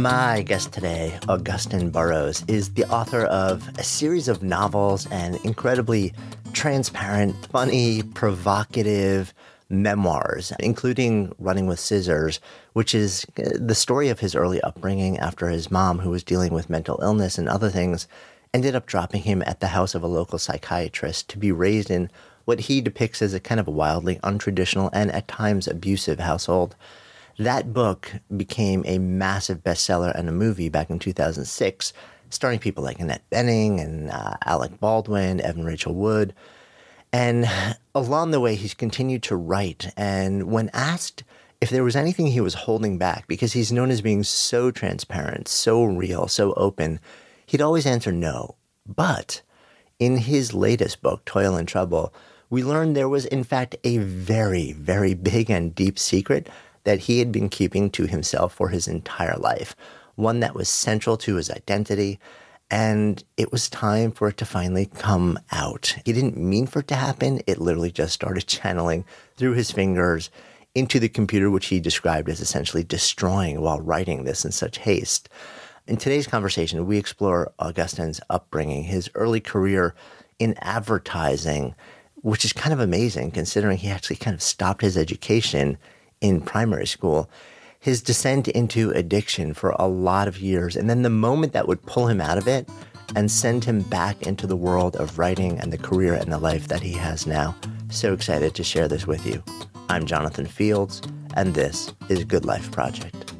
My guest today, Augusten Burroughs, is the author of a series of novels and incredibly transparent, funny, provocative memoirs, including Running with Scissors, which is uh, the story of his early upbringing after his mom, who was dealing with mental illness and other things, ended up dropping him at the house of a local psychiatrist to be raised in what he depicts as a kind of wildly untraditional and at times abusive household. That book became a massive bestseller and a movie back in 2006, starring people like Annette Bening and uh, Alec Baldwin, Evan Rachel Wood. And along the way, he's continued to write. And when asked if there was anything he was holding back, because he's known as being so transparent, so real, so open, he'd always answer no. But in his latest book, Toil and Trouble, we learned there was, in fact, a very, very big and deep secret that he had been keeping to himself for his entire life, one that was central to his identity. And it was time for it to finally come out. He didn't mean for it to happen. It literally just started channeling through his fingers into the computer, which he described as essentially destroying while writing this in such haste. In today's conversation, we explore Augusten's upbringing, his early career in advertising, which is kind of amazing considering he actually kind of stopped his education in primary school, his descent into addiction for a lot of years, and then the moment that would pull him out of it and send him back into the world of writing and the career and the life that he has now. So excited to share this with you. I'm Jonathan Fields, and this is Good Life Project.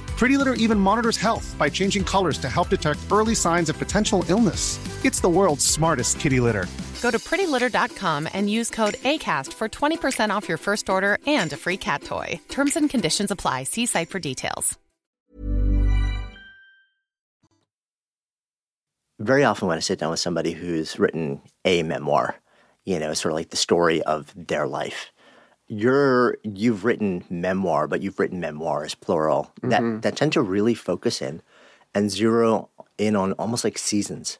Pretty Litter even monitors health by changing colors to help detect early signs of potential illness. It's the world's smartest kitty litter. Go to prettylitter.com and use code ACAST for 20% off your first order and a free cat toy. Terms and conditions apply. See site for details. Very often, when I sit down with somebody who's written a memoir, you know, sort of like the story of their life. You're you've written memoir, but you've written memoirs plural that that tend to really focus in and zero in on almost like seasons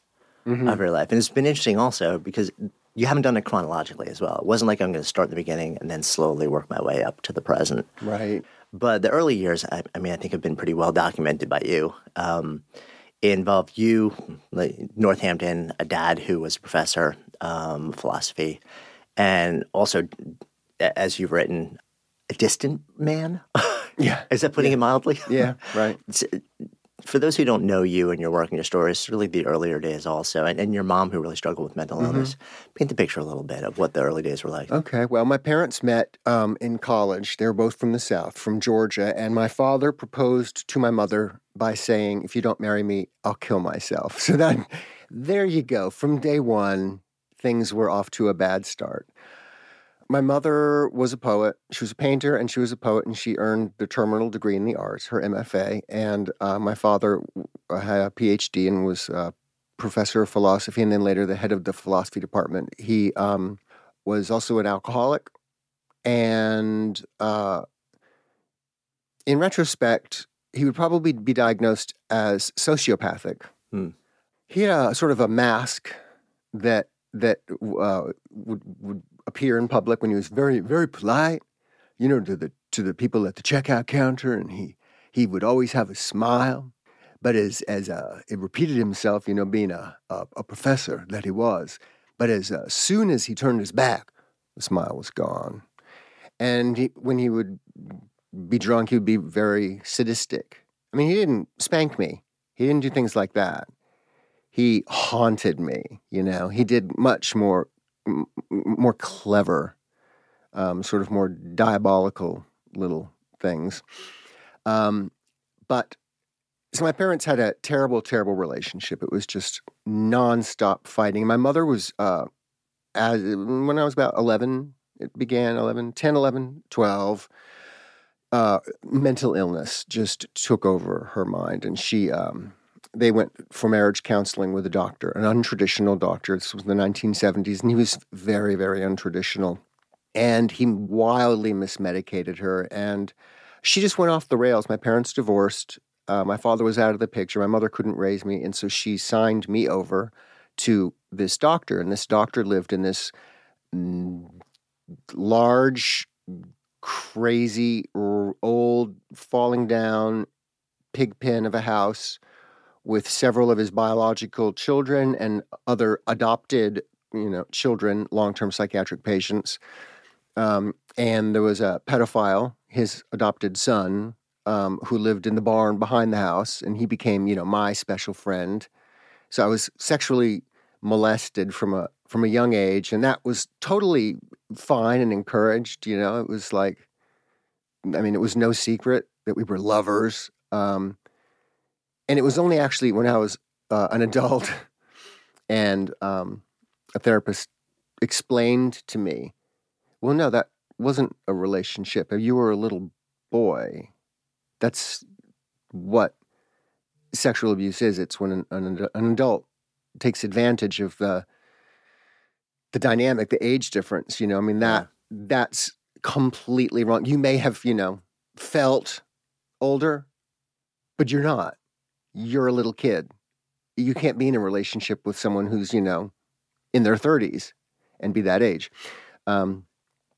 of your life. And it's been interesting also because you haven't done it chronologically as well. It wasn't like I'm going to start in the beginning and then slowly work my way up to the present. Right. But the early years, I, I mean, I think have been pretty well documented by you. Um, it involved you, like Northampton, a dad who was a professor um, philosophy, and also, as you've written, a distant man. Yeah. Is that putting it mildly? Yeah, right. For those who don't know you and your work and your story, it's really the earlier days also, and, and your mom who really struggled with mental illness. Paint the picture a little bit of what the early days were like. Okay. Well, my parents met um, in college. They were both from the South, from Georgia. And my father proposed to my mother by saying, If you don't marry me, I'll kill myself. So then there you go. From day one, things were off to a bad start. My mother was a poet. She was a painter and she was a poet, and she earned the terminal degree in the arts, her MFA. And uh, my father uh, had a PhD and was a professor of philosophy, and then later the head of the philosophy department. He um, was also an alcoholic, and uh, in retrospect, he would probably be diagnosed as sociopathic. Hmm. He had a sort of a mask that that uh, would would appear in public when he was very very polite, you know, to the to the people at the checkout counter, and he he would always have a smile. But as as uh, it repeated himself, you know, being a, a, a professor that he was. But as uh, soon as he turned his back, the smile was gone. And he, when he would be drunk, he would be very sadistic. I mean, he didn't spank me. He didn't do things like that. He haunted me. You know, he did much more, m- more clever, um, sort of more diabolical little things. Um, but so my parents had a terrible, terrible relationship. It was just nonstop fighting. My mother was, uh, as when I was about 11, it began 11, 10, 11, 12. Uh, mental illness just took over her mind, and she, um, they went for marriage counseling with a doctor, an untraditional doctor. This was the 1970s, and he was very, very untraditional. And he wildly mismedicated her, and she just went off the rails. My parents divorced. Uh, my father was out of the picture. My mother couldn't raise me, and so she signed me over to this doctor. And this doctor lived in this mm, large, crazy, old, falling down pig pen of a house with several of his biological children and other adopted, you know, children, long-term psychiatric patients. Um, and there was a pedophile, his adopted son, um, who lived in the barn behind the house, and he became, you know, my special friend. So I was sexually molested from a from a young age, and that was totally fine and encouraged. You know, it was like, I mean, it was no secret that we were lovers. Um, and it was only actually when I was uh, an adult and um, a therapist explained to me, well, no, that wasn't a relationship. You were a little boy. That's what sexual abuse is. It's when an, an, an adult takes advantage of the the dynamic, the age difference. You know, I mean that that's completely wrong. You may have, you know, felt older, but you're not. You're a little kid. You can't be in a relationship with someone who's, you know, in their 30s and be that age. Um,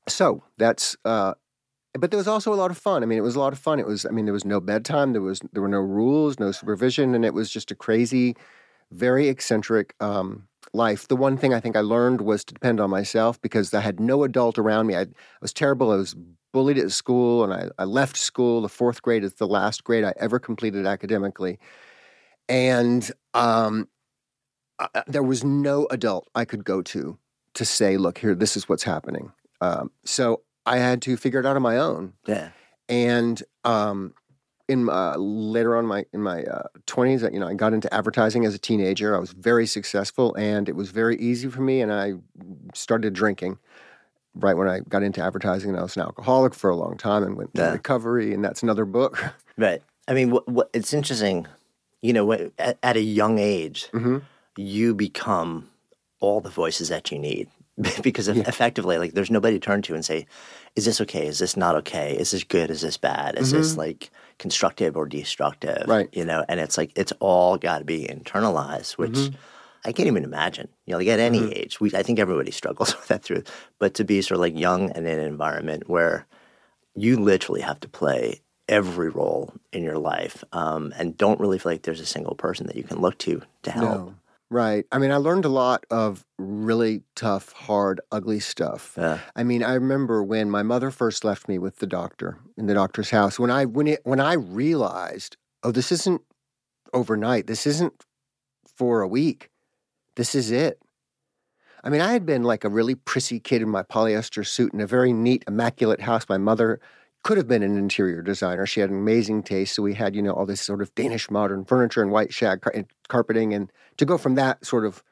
so that's, uh, but there was also a lot of fun. I mean, it was a lot of fun. It was, I mean, there was no bedtime. There was, there were no rules, no supervision, and it was just a crazy, very eccentric um, life. The one thing I think I learned was to depend on myself because I had no adult around me. I, I was terrible. I was bullied at school, and I, I left school. The fourth grade is the last grade I ever completed academically, and um, I, there was no adult I could go to to say, "Look, here, this is what's happening." Um, so I had to figure it out on my own. Yeah. And um, in uh, later on my in my twenties, uh, you know, I got into advertising as a teenager. I was very successful, and it was very easy for me. And I started drinking right when I got into advertising. And I was an alcoholic for a long time, and went Yeah. recovery. And that's another book. Right. I mean, what, what, it's interesting, you know, at, at a young age, Mm-hmm. you become all the voices that you need because eff- effectively, like, there's nobody to turn to and say, is this okay? Is this not okay? Is this good? Is this bad? Is this like constructive or destructive? Mm-hmm. Right. You know, and it's like, it's all got to be internalized, which Mm-hmm. I can't even imagine. You know, like at any age, we, I think everybody struggles with that through, but to be sort of like young and in an environment where you literally have to play every role in your life um, and don't really feel like there's a single person that you can look to to help. No. Right. I mean, I learned a lot of really tough, hard, ugly stuff. Yeah. I mean, I remember when my mother first left me with the doctor in the doctor's house. When I when it when I realized, oh, this isn't overnight. This isn't for a week. This is it. I mean, I had been like a really prissy kid in my polyester suit in a very neat, immaculate house. My mother could have been an interior designer. She had an amazing taste. So we had, you know, all this sort of Danish modern furniture and white shag car- and carpeting. And to go from that sort of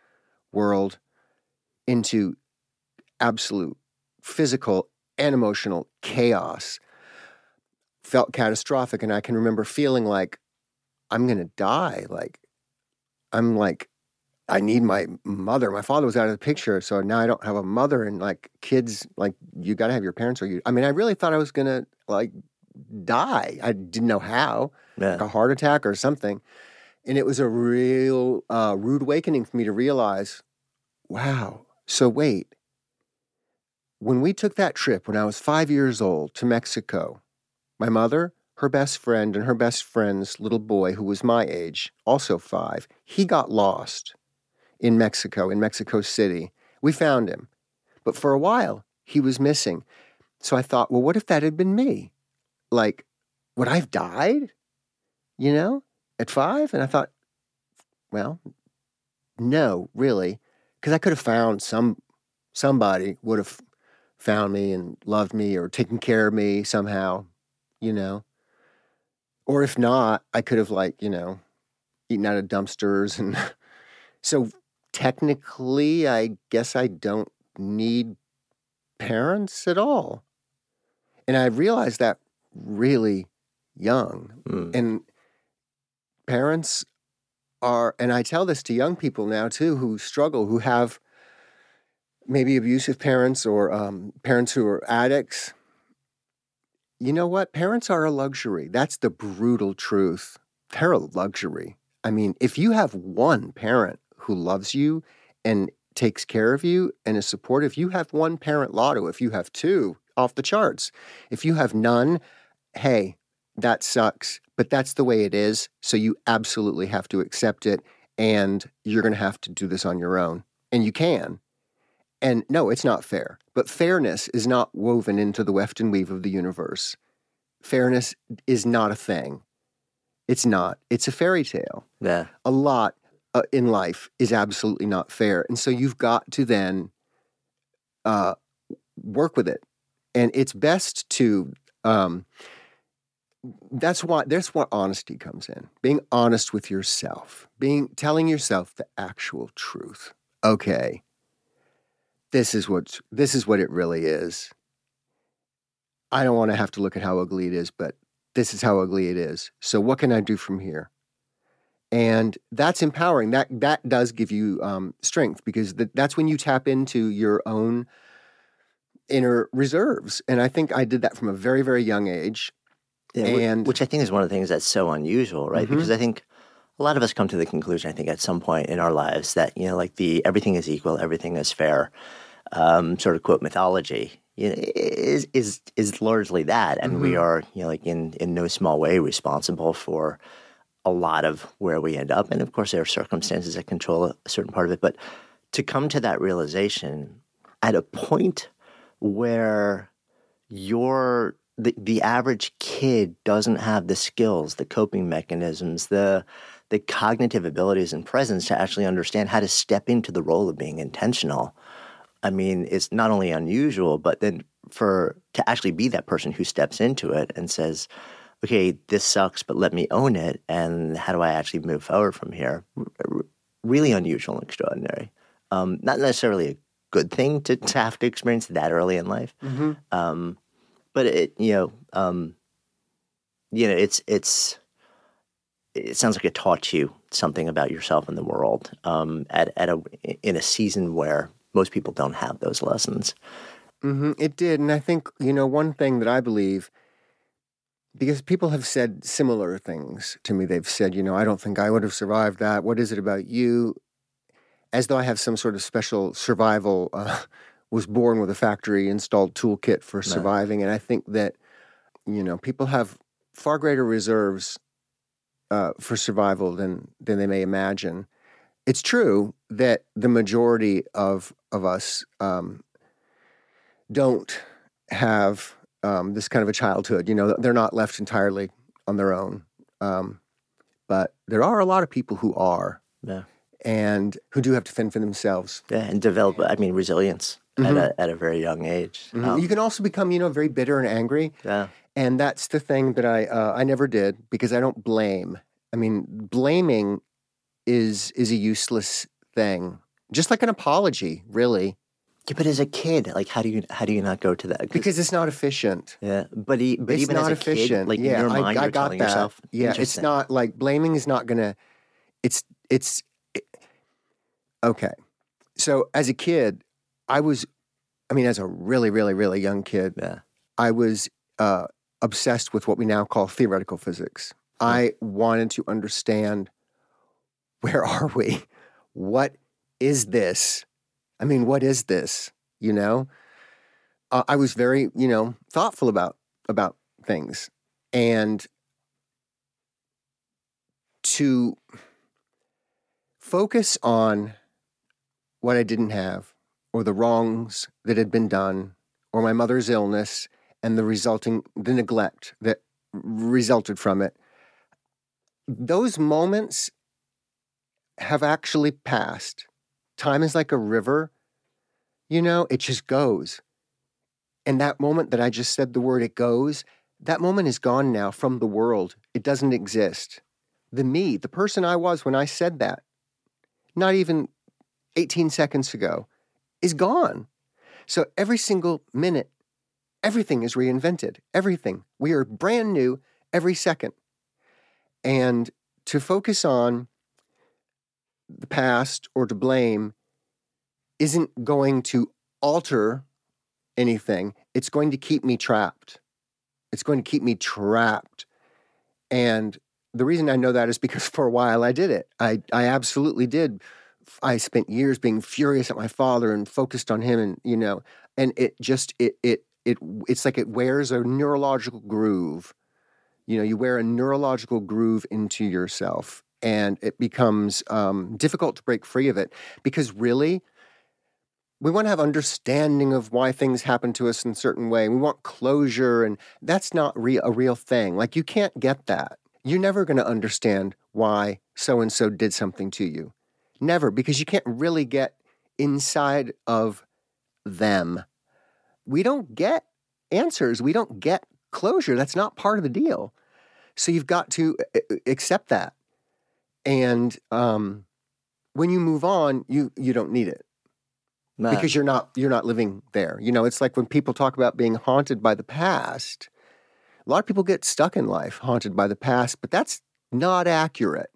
world into absolute physical and emotional chaos felt catastrophic. And I can remember feeling like I'm going to die. Like, I'm like, I need my mother. My father was out of the picture, so now I don't have a mother. And like kids, like you got to have your parents, or you. I mean, I really thought I was gonna like die. I didn't know how, Yeah. like a heart attack or something. And it was a real uh, rude awakening for me to realize, wow, So wait. When we took that trip when I was five years old to Mexico, my mother, her best friend, and her best friend's little boy, who was my age, also five, he got lost in Mexico, in Mexico City. We found him. But for a while, he was missing. So I thought, well, what if that had been me? Like, would I have died? You know, at five? And I thought, well, no, really, because I could have found some somebody would have found me and loved me or taken care of me somehow, you know. Or if not, I could have like, you know, eaten out of dumpsters and so technically I guess I don't need parents at all. And I realized that really young. Mm. And parents are, and I tell this to young people now too who struggle, who have maybe abusive parents or um, parents who are addicts. You know what? Parents are a luxury. That's the brutal truth. They're a luxury. I mean, if you have one parent who loves you and takes care of you and is supportive, you have one parent lotto. If you have two, off the charts. If you have none, hey, that sucks, but that's the way it is. So you absolutely have to accept it. And you're going to have to do this on your own. And you can. And no, it's not fair. But fairness is not woven into the weft and weave of the universe. Fairness is not a thing. It's not. It's a fairy tale. Yeah. A lot uh, in life is absolutely not fair. And so you've got to then uh, work with it. And it's best to um, that's why that's what honesty comes in. Being honest with yourself, being telling yourself the actual truth. Okay, this is what this is what it really is. I don't want to have to look at how ugly it is, but this is how ugly it is. So what can I do from here? And that's empowering. That that does give you um, strength because th- that's when you tap into your own inner reserves. And I think I did that from a very very young age. Yeah, And- which I think is one of the things that's so unusual, right? Mhm. Because I think a lot of us come to the conclusion, I think, at some point in our lives that you know, like the everything is equal, everything is fair, um, sort of quote mythology, you know, is is is largely that, and we Mhm. are, you know, like in in no small way responsible for a lot of where we end up, and of course there are circumstances that control a certain part of it, but to come to that realization at a point where your the, the average kid doesn't have the skills, the coping mechanisms, the the cognitive abilities and presence to actually understand how to step into the role of being intentional. I mean, it's not only unusual, but then for to actually be that person who steps into it and says, "Okay, this sucks, but let me own it, and how do I actually move forward from here?" R- Really unusual and extraordinary. Um, not necessarily a good thing to, to have to experience that early in life, Mm-hmm. um, but it you know um, you know it's it's it sounds like it taught you something about yourself and the world um, at at a in a season where most people don't have those lessons. hmm It did. And I think, you know, one thing that I believe, because people have said similar things to me, they've said, you know, I don't think I would have survived that. What is it about you? As though I have some sort of special survival, uh, was born with a factory installed toolkit for surviving. And I think that, you know, people have far greater reserves uh, for survival than, than they may imagine. It's true that the majority of, of us, um, don't have um, this kind of a childhood. You know, they're not left entirely on their own. Um, but there are a lot of people who are Yeah, and who do have to fend for themselves. yeah, and develop. I mean, resilience at a at a very young age. Um, you can also become, you know, very bitter and angry. yeah, And that's the thing that I uh, I never did because I don't blame. I mean, blaming is is a useless thing. Just like an apology, really, yeah. But as a kid, like, how do you how do you not go to that? 'Cause- because it's not efficient. yeah, but e- but it's even not as a efficient. kid, like yeah, in your I, mind, I you're got telling that. yourself. Yeah, it's not like blaming is not gonna. It's it's it- okay. So as a kid, I was, I mean, as a really, really, really young kid, Yeah, I was uh, obsessed with what we now call theoretical physics. I wanted to understand where are we? What is this? I mean, what is this? You know, uh, I was very, you know, thoughtful about about things, and to focus on what I didn't have, or the wrongs that had been done, or my mother's illness and the resulting the neglect that resulted from it. Those moments have actually passed. Time is like a river, you know, it just goes. And that moment that I just said the word it goes, that moment is gone now from the world. It doesn't exist. The me, the person I was when I said that, not even 18 seconds ago, is gone. So every single minute, everything is reinvented. Everything. We are brand new every second. And to focus on the past or to blame isn't going to alter anything. It's going to keep me trapped. It's going to keep me trapped. And the reason I know that is because for a while I did it. I, I absolutely did. I spent years being furious at my father and focused on him and you know, and it just it it it it's like it wears a neurological groove. You know, you wear a neurological groove into yourself and it becomes um, difficult to break free of it because really we want to have understanding of why things happen to us in a certain way. We want closure, and that's not re- a real thing. Like, you can't get that. You're never going to understand why so and so did something to you. Never, because you can't really get inside of them. We don't get answers. We don't get closure. That's not part of the deal. So you've got to accept that. And um, when you move on, you you don't need it Man. because you're not you're not living there. You know, it's like when people talk about being haunted by the past. A lot of people get stuck in life haunted by the past, but that's not accurate.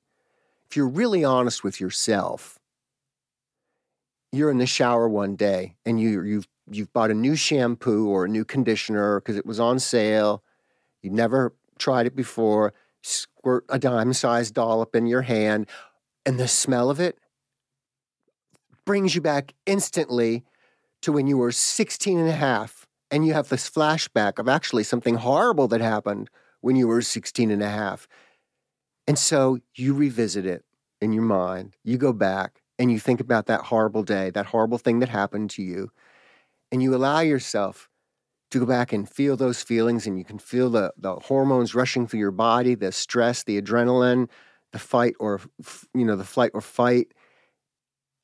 If you're really honest with yourself, you're in the shower one day and you you've you've bought a new shampoo or a new conditioner because it was on sale. You've never tried it before. Squirt a dime-sized dollop in your hand, and the smell of it brings you back instantly to when you were 16 and a half and you have this flashback of actually something horrible that happened when you were 16 and a half. And so you revisit it in your mind. You go back and you think about that horrible day, that horrible thing that happened to you, and you allow yourself to go back and feel those feelings and you can feel the, the hormones rushing through your body, the stress, the adrenaline, the fight or you know, the flight or fight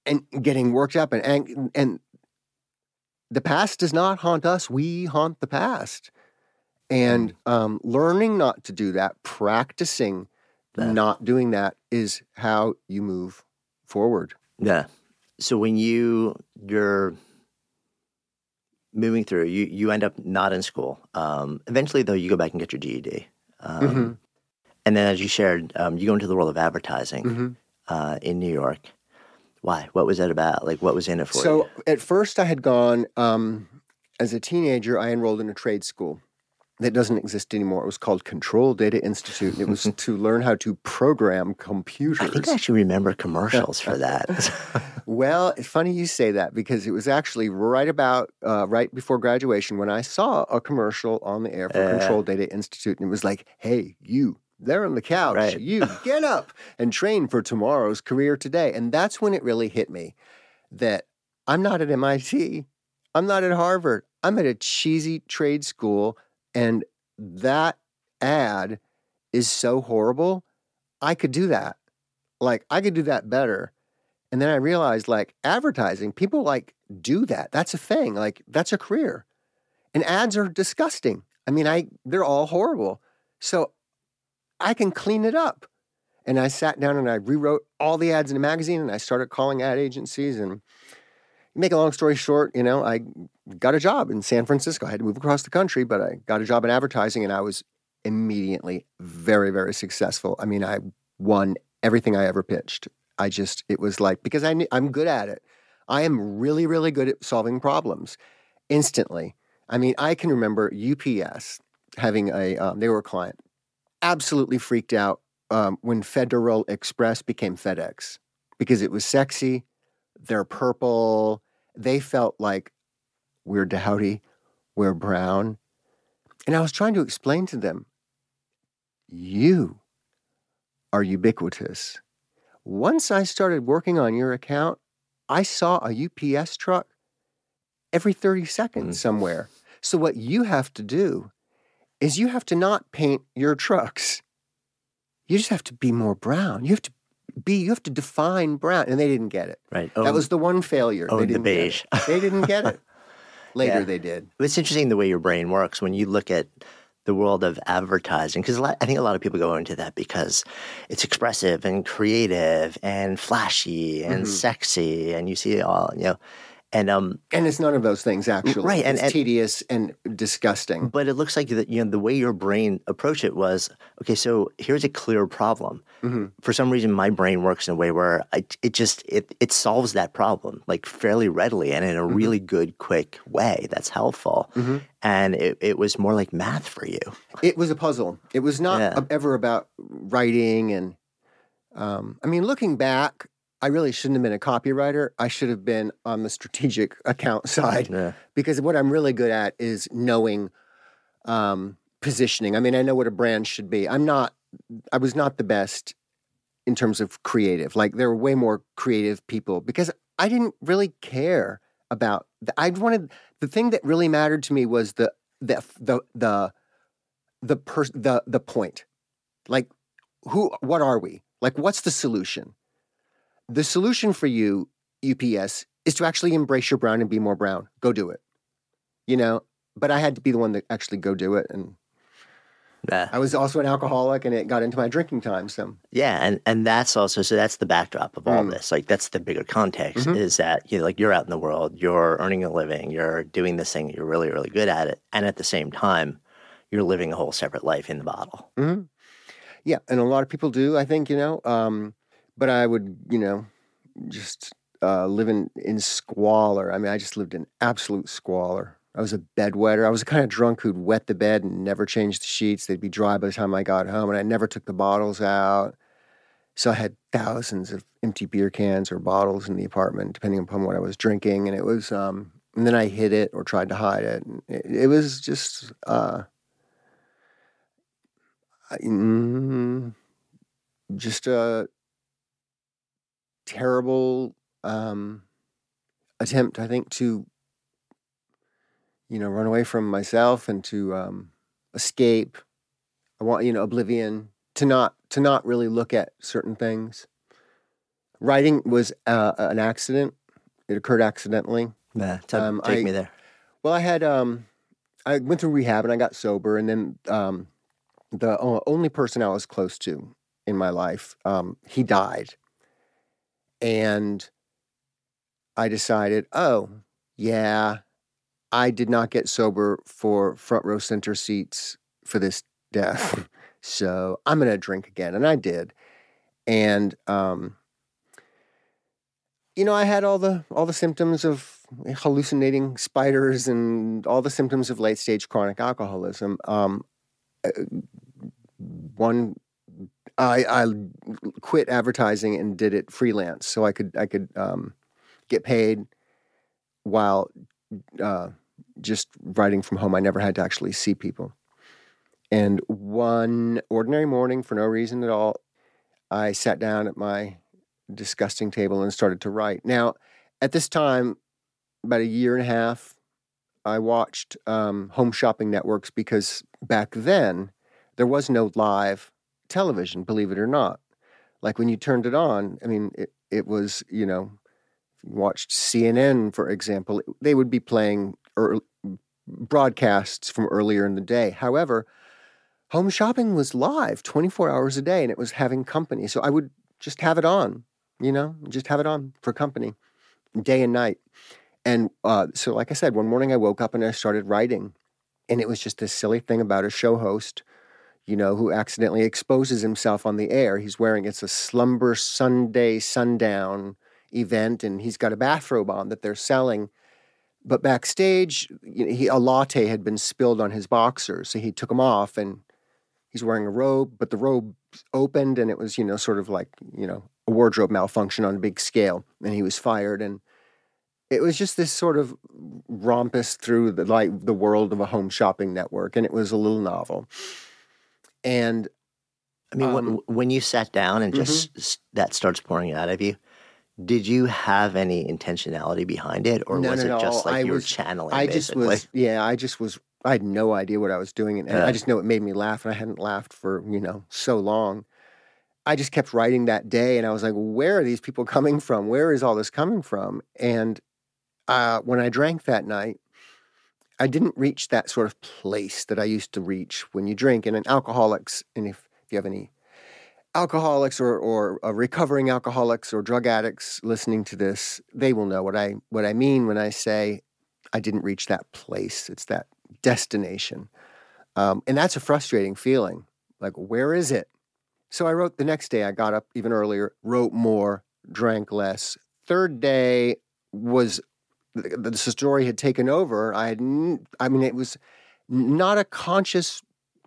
and getting worked up and and, and the past does not haunt us we haunt the past. And um, learning not to do that practicing not doing that is how you move forward. Yeah. So when you you're moving through, you you end up not in school. Um, eventually, though, you go back and get your GED, um, Mhm. and then, as you shared, um, you go into the world of advertising Mhm. uh, in New York. Why? What was that about? Like, what was in it for so you? So, at first i had gone um, as a teenager i enrolled in a trade school that doesn't exist anymore it was called control data institute and it was to learn how to program computers I think I actually remember commercials for that. Well, it's funny you say that because it was actually right about uh, right before graduation when I saw a commercial on the air for Yeah. Control Data Institute, and it was like, "Hey, you there on the couch, Right. you get up and train for tomorrow's career today." And that's when it really hit me that I'm not at MIT, I'm not at Harvard, I'm at a cheesy trade school, and that ad is so horrible. I could do that. Like I could do that better. And then I realized like advertising, people like do that. That's a thing. Like that's a career. And ads are disgusting. I mean, I they're all horrible. So I can clean it up. And I sat down and I rewrote all the ads in the magazine and I started calling ad agencies and make a long story short, you know, I got a job in San Francisco. I had to move across the country, but I got a job in advertising and I was immediately very, very successful. I mean, I won everything I ever pitched. I just, it was like, because I, knew- I'm good at it. I am really, really good at solving problems instantly. I mean, I can remember UPS having a, um, they were a client, absolutely freaked out um, when Federal Express became FedEx because it was sexy, they're purple, they felt like we're dowdy, we're brown. And I was trying to explain to them, you are ubiquitous. Once I started working on your account, I saw a UPS truck every 30 seconds Mm. somewhere. So, what you have to do is you have to not paint your trucks. You just have to be more brown. You have to be, you have to define brown. And they didn't get it. Right. that was the one failure. oh, they the didn't get beige. it. They didn't get it. Later, Yeah. they did. It's interesting the way your brain works when you look at the world of advertising, because I think a lot of people go into that because it's expressive and creative and flashy and Mhm. sexy, and you see it all, you know, and um, And it's none of those things, actually. Right, and- it's and- tedious and disgusting. but it looks like that you know the way your brain approached it was okay. So here's a clear problem. Mhm. For some reason, my brain works in a way where I, it just it it solves that problem like fairly readily and in a really good, quick way that's helpful. Mhm. And it, it was more like math for you. It was a puzzle. It was not Yeah. ever about writing and um, I mean, looking back, I really shouldn't have been a copywriter. I should have been on the strategic account side Yeah. because what I'm really good at is knowing um, positioning. I mean, I know what a brand should be. I'm not. I was not the best in terms of creative. Like there were way more creative people because I didn't really care about. The, I wanted the thing that really mattered to me was the the the the the per, the the point. Like who? What are we? Like what's the solution? The solution for you, UPS, is to actually embrace your brown and be more brown. Go do it. You know, but I had to be the one that actually go do it. And Yeah. I was also an alcoholic and it got into my drinking time. So Yeah, and and that's also so that's the backdrop of all Mm. this. Like that's the bigger context Mhm. is that you know, like you're out in the world, you're earning a living, you're doing this thing, you're really really good at it, and at the same time, you're living a whole separate life in the bottle. mhm. yeah, and a lot of people do, I think, you know. Um, but I would, you know, just uh, live in, squalor. I mean, I just lived in absolute squalor. I was a bedwetter. I was the kind of drunk who'd wet the bed and never change the sheets. They'd be dry by the time I got home, and I never took the bottles out. So I had thousands of empty beer cans or bottles in the apartment, depending upon what I was drinking. And it was, um, and then I hid it or tried to hide it. It, it was just, uh, I- mm, just a terrible um, attempt, I think, to you know run away from myself and to um, escape. I want you know oblivion to not to not really look at certain things. Writing was uh, an accident; it occurred accidentally. Yeah, take, Um, take I- me there. Well, I had um, I went through rehab and I got sober, and then um, the only person I was close to in my life, um, he died, and I decided, oh yeah, I did not get sober for front row center seats for this death, so I'm gonna drink again, and I did, and um, you know, I had all the all the symptoms of hallucinating spiders and all the symptoms of late stage chronic alcoholism. Um, uh, one, I, I quit advertising and did it freelance, so I could I could um, get paid while uh, just writing from home. I never had to actually see people. And one ordinary morning, for no reason at all, I sat down at my disgusting table and started to write. Now, at this time, about a year and a half, I watched um, home shopping networks because back then there was no live television, believe it or not. Like when you turned it on, I mean, it, it was, you know, watched CNN, for example, they would be playing ear broadcasts from earlier in the day. However, home shopping was live 24 hours a day and it was having company. So I would just have it on, you know, just have it on for company day and night. And uh, so, like I said, one morning I woke up and I started writing. And it was just this silly thing about a show host, you know, who accidentally exposes himself on the air. He's wearing it's a slumber Sunday sundown event, and he's got a bathrobe on that they're selling. But backstage, you know, he, a latte had been spilled on his boxers, so he took them off, and he's wearing a robe. But the robe opened, and it was, you know, sort of like, you know, a wardrobe malfunction on a big scale, and he was fired. And It was just this sort of rompus through the like the world of a home shopping network, and it was a little novel. And I mean, when, Um, when you sat down and just Mm-hmm. s- that starts pouring out of you, did you have any intentionality behind it, or No, was no, it just no, like I you were was- channeling? I just basically? was, yeah, I just was. I had no idea what I was doing, and, and Yeah. I just know it made me laugh, and I hadn't laughed for you know so long. I just kept writing that day, and I was like, "Where are these people coming from? Where is all this coming from?" And uh, when I drank that night, I didn't reach that sort of place that I used to reach when you drink. And an alcoholics, and if, if you have any alcoholics or, or uh, recovering alcoholics or drug addicts listening to this, they will know what I what I mean when I say I didn't reach that place. It's that destination, um, and that's a frustrating feeling. Like, where is it? So I wrote the next day. I got up even earlier, wrote more, drank less. Third day was the, the story had taken over. I had, I mean, it was not a conscious.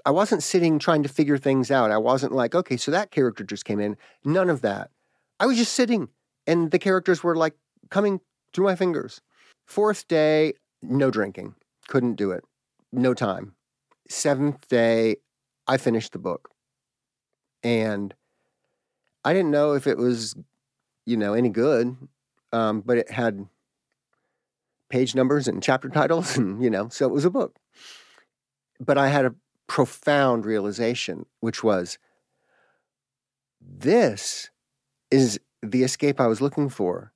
I wasn't sitting trying to figure things out. I wasn't like, okay, so that character just came in. None of that. I was just sitting, and the characters were like coming through my fingers. Fourth day, no drinking. Couldn't do it. No time. Seventh day, I finished the book. And I didn't know if it was, you know, any good, um, but it had page numbers and chapter titles, and, you know, so it was a book. But I had a profound realization, which was this is the escape I was looking for.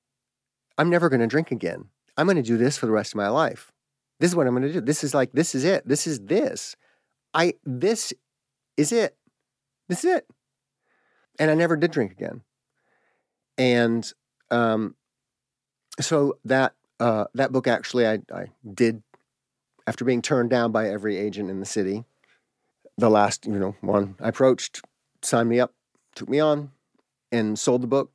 I'm never going to drink again. I'm going to do this for the rest of my life. This is what I'm going to do. This is like, this is it. This is this. I, this is it. This is it. And I never did drink again. And um, so that uh, that book actually I, I did after being turned down by every agent in the city. The last you know one I approached, signed me up, took me on, and sold the book.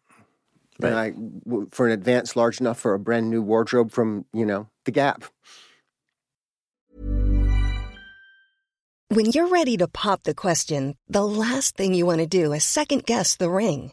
And I w- for an advance large enough for a brand new wardrobe from you know the Gap. When you're ready to pop the question, the last thing you want to do is second guess the ring.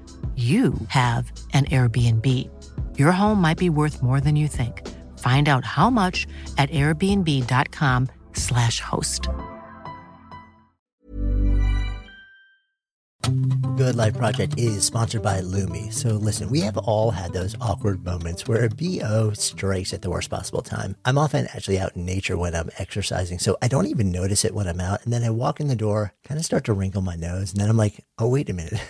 you have an Airbnb. Your home might be worth more than you think. Find out how much at airbnb.com/slash host. Good Life Project is sponsored by Lume. So listen, we have all had those awkward moments where a BO strikes at the worst possible time. I'm often actually out in nature when I'm exercising, so I don't even notice it when I'm out. And then I walk in the door, kind of start to wrinkle my nose, and then I'm like, oh, wait a minute.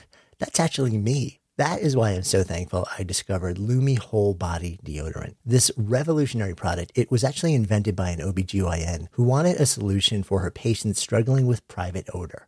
That's actually me. That is why I'm so thankful I discovered Lume Whole Body Deodorant. This revolutionary product, it was actually invented by an OBGYN who wanted a solution for her patients struggling with private odor.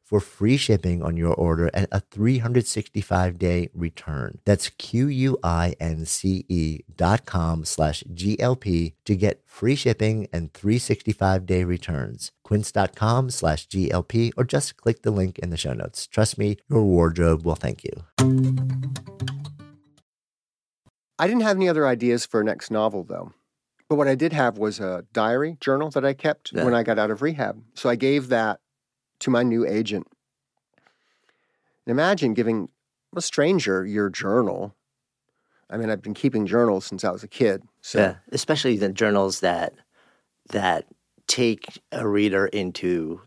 for free shipping on your order and a 365 day return. That's Q-U-I-N-C-E dot com slash GLP to get free shipping and 365 day returns. Quince.com slash GLP or just click the link in the show notes. Trust me, your wardrobe will thank you. I didn't have any other ideas for a next novel, though. But what I did have was a diary journal that I kept Yeah. when I got out of rehab. So I gave that to my new agent. And imagine giving a stranger your journal. I mean, I've been keeping journals since I was a kid. So yeah, especially the journals that that take a reader into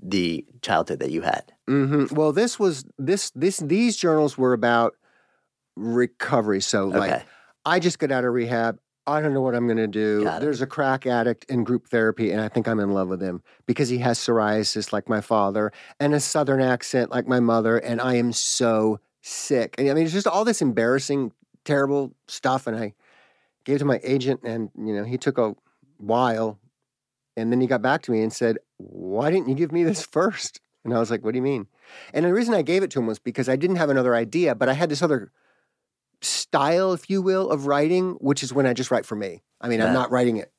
the childhood that you had. hmm Well, this was this this these journals were about recovery. So like I just got out of rehab. I don't know what I'm going to do. There's a crack addict in group therapy, and I think I'm in love with him because he has psoriasis like my father and a southern accent like my mother, and I am so sick. And I mean, it's just all this embarrassing, terrible stuff. And I gave it to my agent, and you know, he took a while, and then he got back to me and said, "Why didn't you give me this first? And I was like, "What do you mean?" And the reason I gave it to him was because I didn't have another idea, but I had this other style, if you will, of writing, which is when I just write for me. I mean, Yeah. I'm not writing it.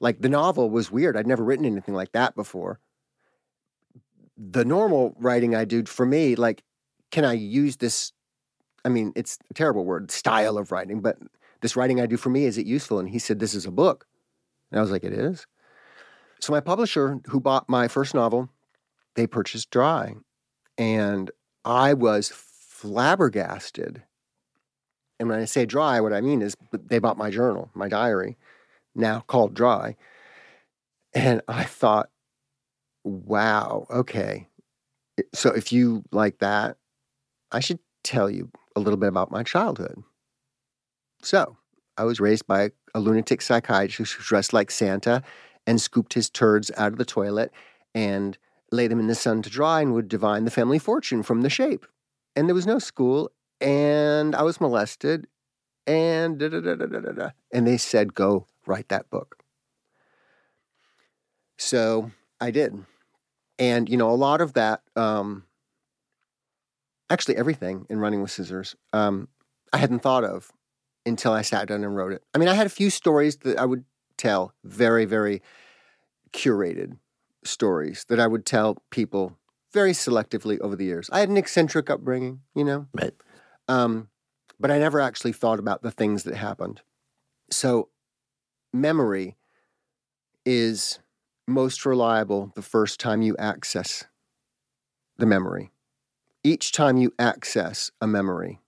Like the novel was weird. I'd never written anything like that before. The normal writing I do for me, like, can I use this? I mean, it's a terrible word, style of writing, but this writing I do for me, is it useful? And he said, This is a book. And I was like, It is. So my publisher, who bought my first novel, they purchased Dry. And I was flabbergasted. And when I say dry, what I mean is they bought my journal, my diary, now called Dry. And I thought, wow, okay. So if you like that, I should tell you a little bit about my childhood. So I was raised by a lunatic psychiatrist who dressed like Santa and scooped his turds out of the toilet and laid them in the sun to dry and would divine the family fortune from the shape. And there was no school, and I was molested, and da da da da da da. And they said, go write that book. So I did. And, you know, a lot of that, um, actually everything in Running with Scissors, um, I hadn't thought of until I sat down and wrote it. I mean, I had a few stories that I would tell, very, very curated stories that I would tell people very selectively over the years. I had an eccentric upbringing, you know, Right. Um, but I never actually thought about the things that happened. So, memory is most reliable the first time you access the memory. Each time you access a memory,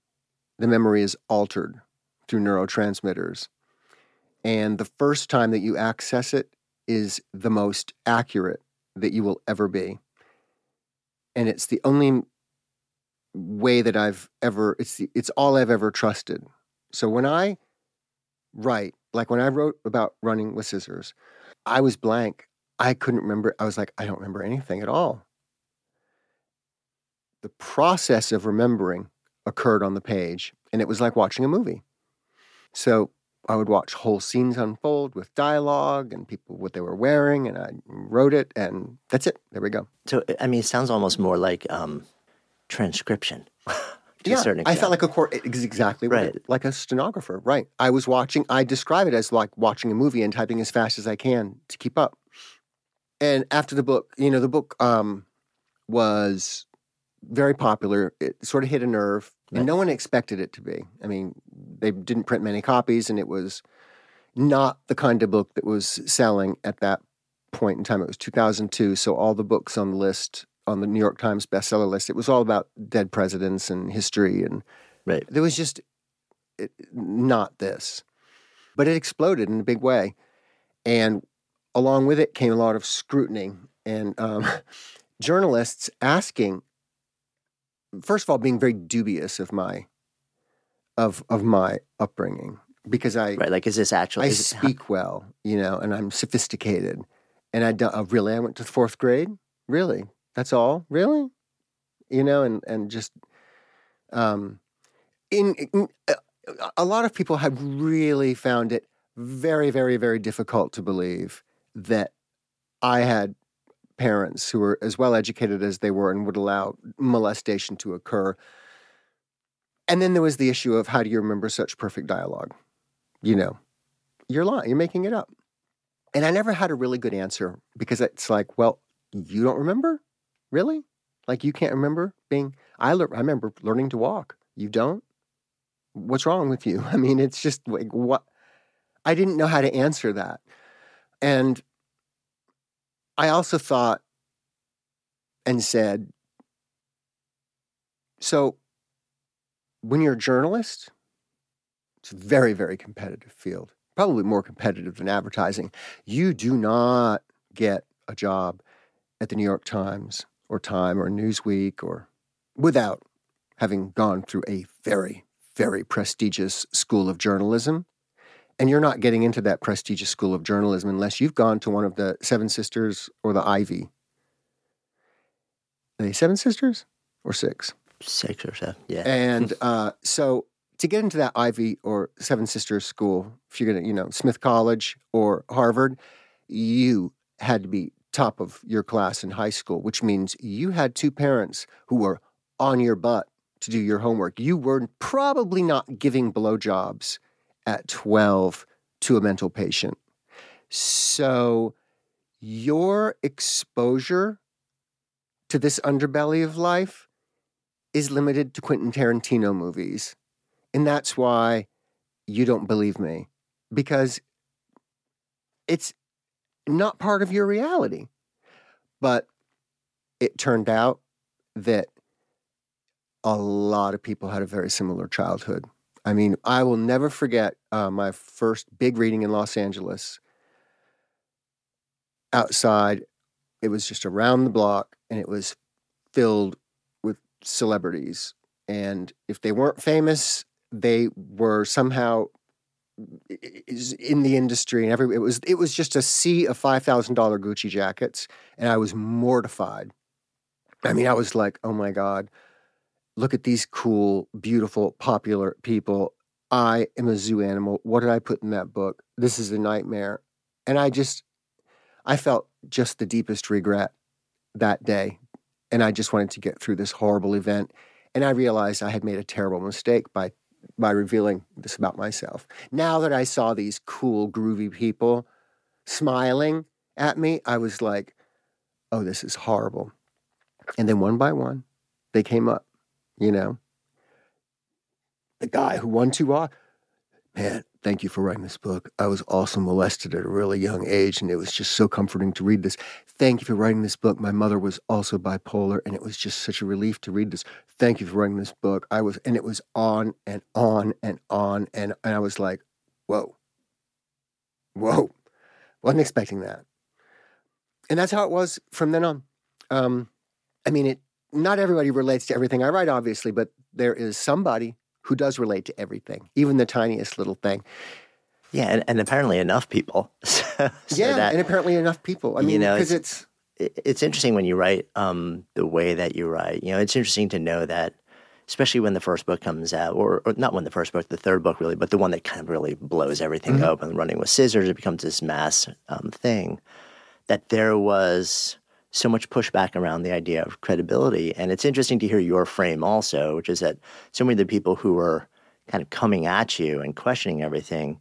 the memory is altered through neurotransmitters. And the first time that you access it is the most accurate that you will ever be. And it's the only way that I've ever it's the, it's all I've ever trusted. So when I write, like when I wrote about running with scissors, I was blank. I couldn't remember. I was like, I don't remember anything at all. The process of remembering occurred on the page, and it was like watching a movie. So I would watch whole scenes unfold with dialogue and people what they were wearing, and I wrote it, and that's it. There we go. So I mean, it sounds almost more like um, transcription. to a certain I felt like a court, ex- exactly what it- Right. like a stenographer. Right. I was watching. I describe it as like watching a movie and typing as fast as I can to keep up. And after the book, you know, the book um, was very popular. It sort of hit a nerve, Right. and no one expected it to be. I mean, they didn't print many copies, and it was not the kind of book that was selling at that point in time. It was 2002, so all the books on the list on the New York Times bestseller list, it was all about dead presidents and history, and Right. there was just it, not this, but it exploded in a big way, and along with it came a lot of scrutiny and um, journalists asking, first of all, being very dubious of my of of my upbringing because I Right. Like, is this actually? I it- speak well, you know, and I'm sophisticated. And I don't, oh, really, I went to fourth grade? Really? That's all? Really? You know, and, and just, um, in, in uh, a lot of people have really found it very, very, very difficult to believe that I had parents who were as well educated as they were and would allow molestation to occur. And then there was the issue of how do you remember such perfect dialogue? You know, you're lying, you're making it up. And I never had a really good answer because it's like, well, you don't remember? Really? Like you can't remember being I, lear- I remember learning to walk. You don't? What's wrong with you? I mean, it's just like what I didn't know how to answer that. And I also thought and said, so when you're a journalist, it's a very, very competitive field, probably more competitive than advertising. You do not get a job at the New York Times or Time or Newsweek or without having gone through a very, very prestigious school of journalism. And you're not getting into that prestigious school of journalism unless you've gone to one of the Seven Sisters or the Ivy. Are they Seven Sisters or six? six or seven, Yeah. And uh, so to get into that Ivy or Seven Sisters school, if you're going to, you know, Smith College or Harvard, you had to be top of your class in high school, which means you had two parents who were on your butt to do your homework. You were probably not giving blowjobs at 12 to a mental patient. So your exposure to this underbelly of life is limited to Quentin Tarantino movies. And that's why you don't believe me because it's not part of your reality. But it turned out that a lot of people had a very similar childhood. I mean, I will never forget uh, my first big reading in Los Angeles. Outside, it was just around the block and it was filled with celebrities. And if they weren't famous, they were somehow is in the industry and every it was it was just a sea of five thousand dollar Gucci jackets, and I was mortified. I mean, I was like, oh my god, look at these cool, beautiful, popular people. I am a zoo animal. What did I put in that book? This is a nightmare, and I just, I felt just the deepest regret that day, and I just wanted to get through this horrible event. And I realized I had made a terrible mistake by by revealing this about myself. Now that I saw these cool, groovy people smiling at me, I was like, oh, this is horrible. And then one by one, they came up, you know. The guy who won two Oscars, man, thank you for writing this book. I was also molested at a really young age, and it was just so comforting to read this. Thank you for writing this book. My mother was also bipolar, and it was just such a relief to read this. Thank you for writing this book. I was, and it was on and on and on, and, and I was like, whoa, whoa, wasn't expecting that. And that's how it was from then on. Um, I mean, it. Not everybody relates to everything I write, obviously, but there is somebody who does relate to everything, even the tiniest little thing. Yeah, and, and apparently enough people. so, yeah, that, and apparently enough people. I you mean, know, because it's, it's interesting when you write um, the way that you write. You know, it's interesting to know that, especially when the first book comes out, or, or not when the first book, the third book really, but the one that kind of really blows everything Mm-hmm. open, running with scissors, it becomes this mass um, thing. That there was so much pushback around the idea of credibility, and it's interesting to hear your frame also, which is that so many of the people who were kind of coming at you and questioning everything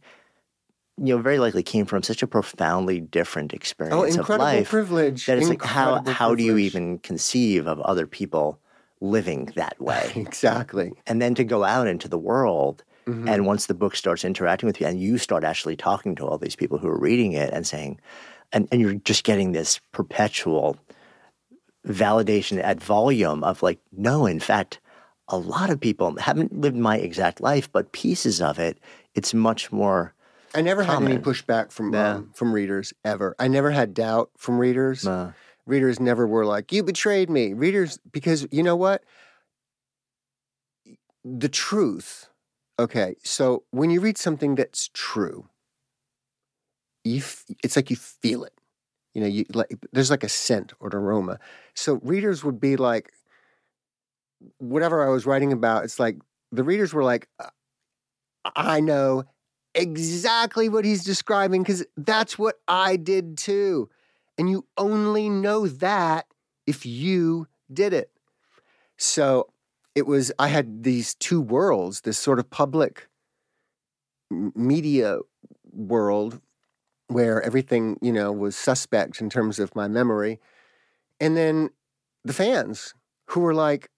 you know, very likely came from such a profoundly different experience oh, of incredible life privilege. that it's like how incredible how do you even conceive of other people living that way? Exactly. and then to go out into the world Mm-hmm. and once the book starts interacting with you and you start actually talking to all these people who are reading it and saying, and, and you're just getting this perpetual validation at volume of like, no, in fact, a lot of people haven't lived my exact life, but pieces of it, it's much more. I never had any pushback from Yeah. um, from readers ever. I never had doubt from readers. Uh, readers never were like, "You betrayed me." Readers, because you know what, the truth. Okay, so when you read something that's true, you f- it's like you feel it. You know, you like there's like a scent or an aroma. So readers would be like, whatever I was writing about, it's like the readers were like, "Uh, I know exactly what he's describing because that's what I did too. And you only know that if you did it. So it was, I had these two worlds, this sort of public media world where everything, you know, was suspect in terms of my memory. And then the fans who were like,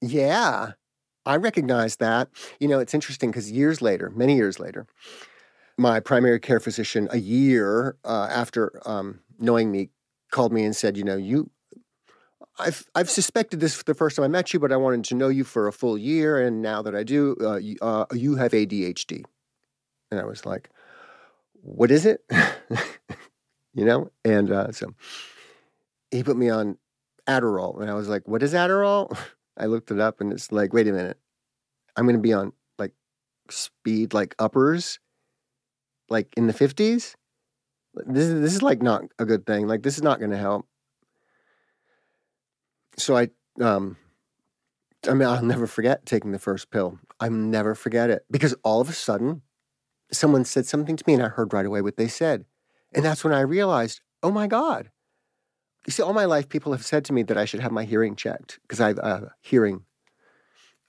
yeah, I recognize that. You know, it's interesting because years later, many years later, my primary care physician, a year uh, after um, knowing me, called me and said, "You know, you, I've I've suspected this for the first time I met you, but I wanted to know you for a full year, and now that I do, uh, you, uh, you have ADHD." And I was like, "What is it?" you know, and uh, so he put me on Adderall, and I was like, "What is Adderall?" I looked it up, and it's like, "Wait a minute, I'm going to be on like speed, like uppers." like in the 50s this is this is like not a good thing like this is not going to help so i um i mean i'll never forget taking the first pill i'll never forget it because all of a sudden someone said something to me and i heard right away what they said and that's when i realized oh my god. You see all my life people have said to me that i should have my hearing checked because i have a hearing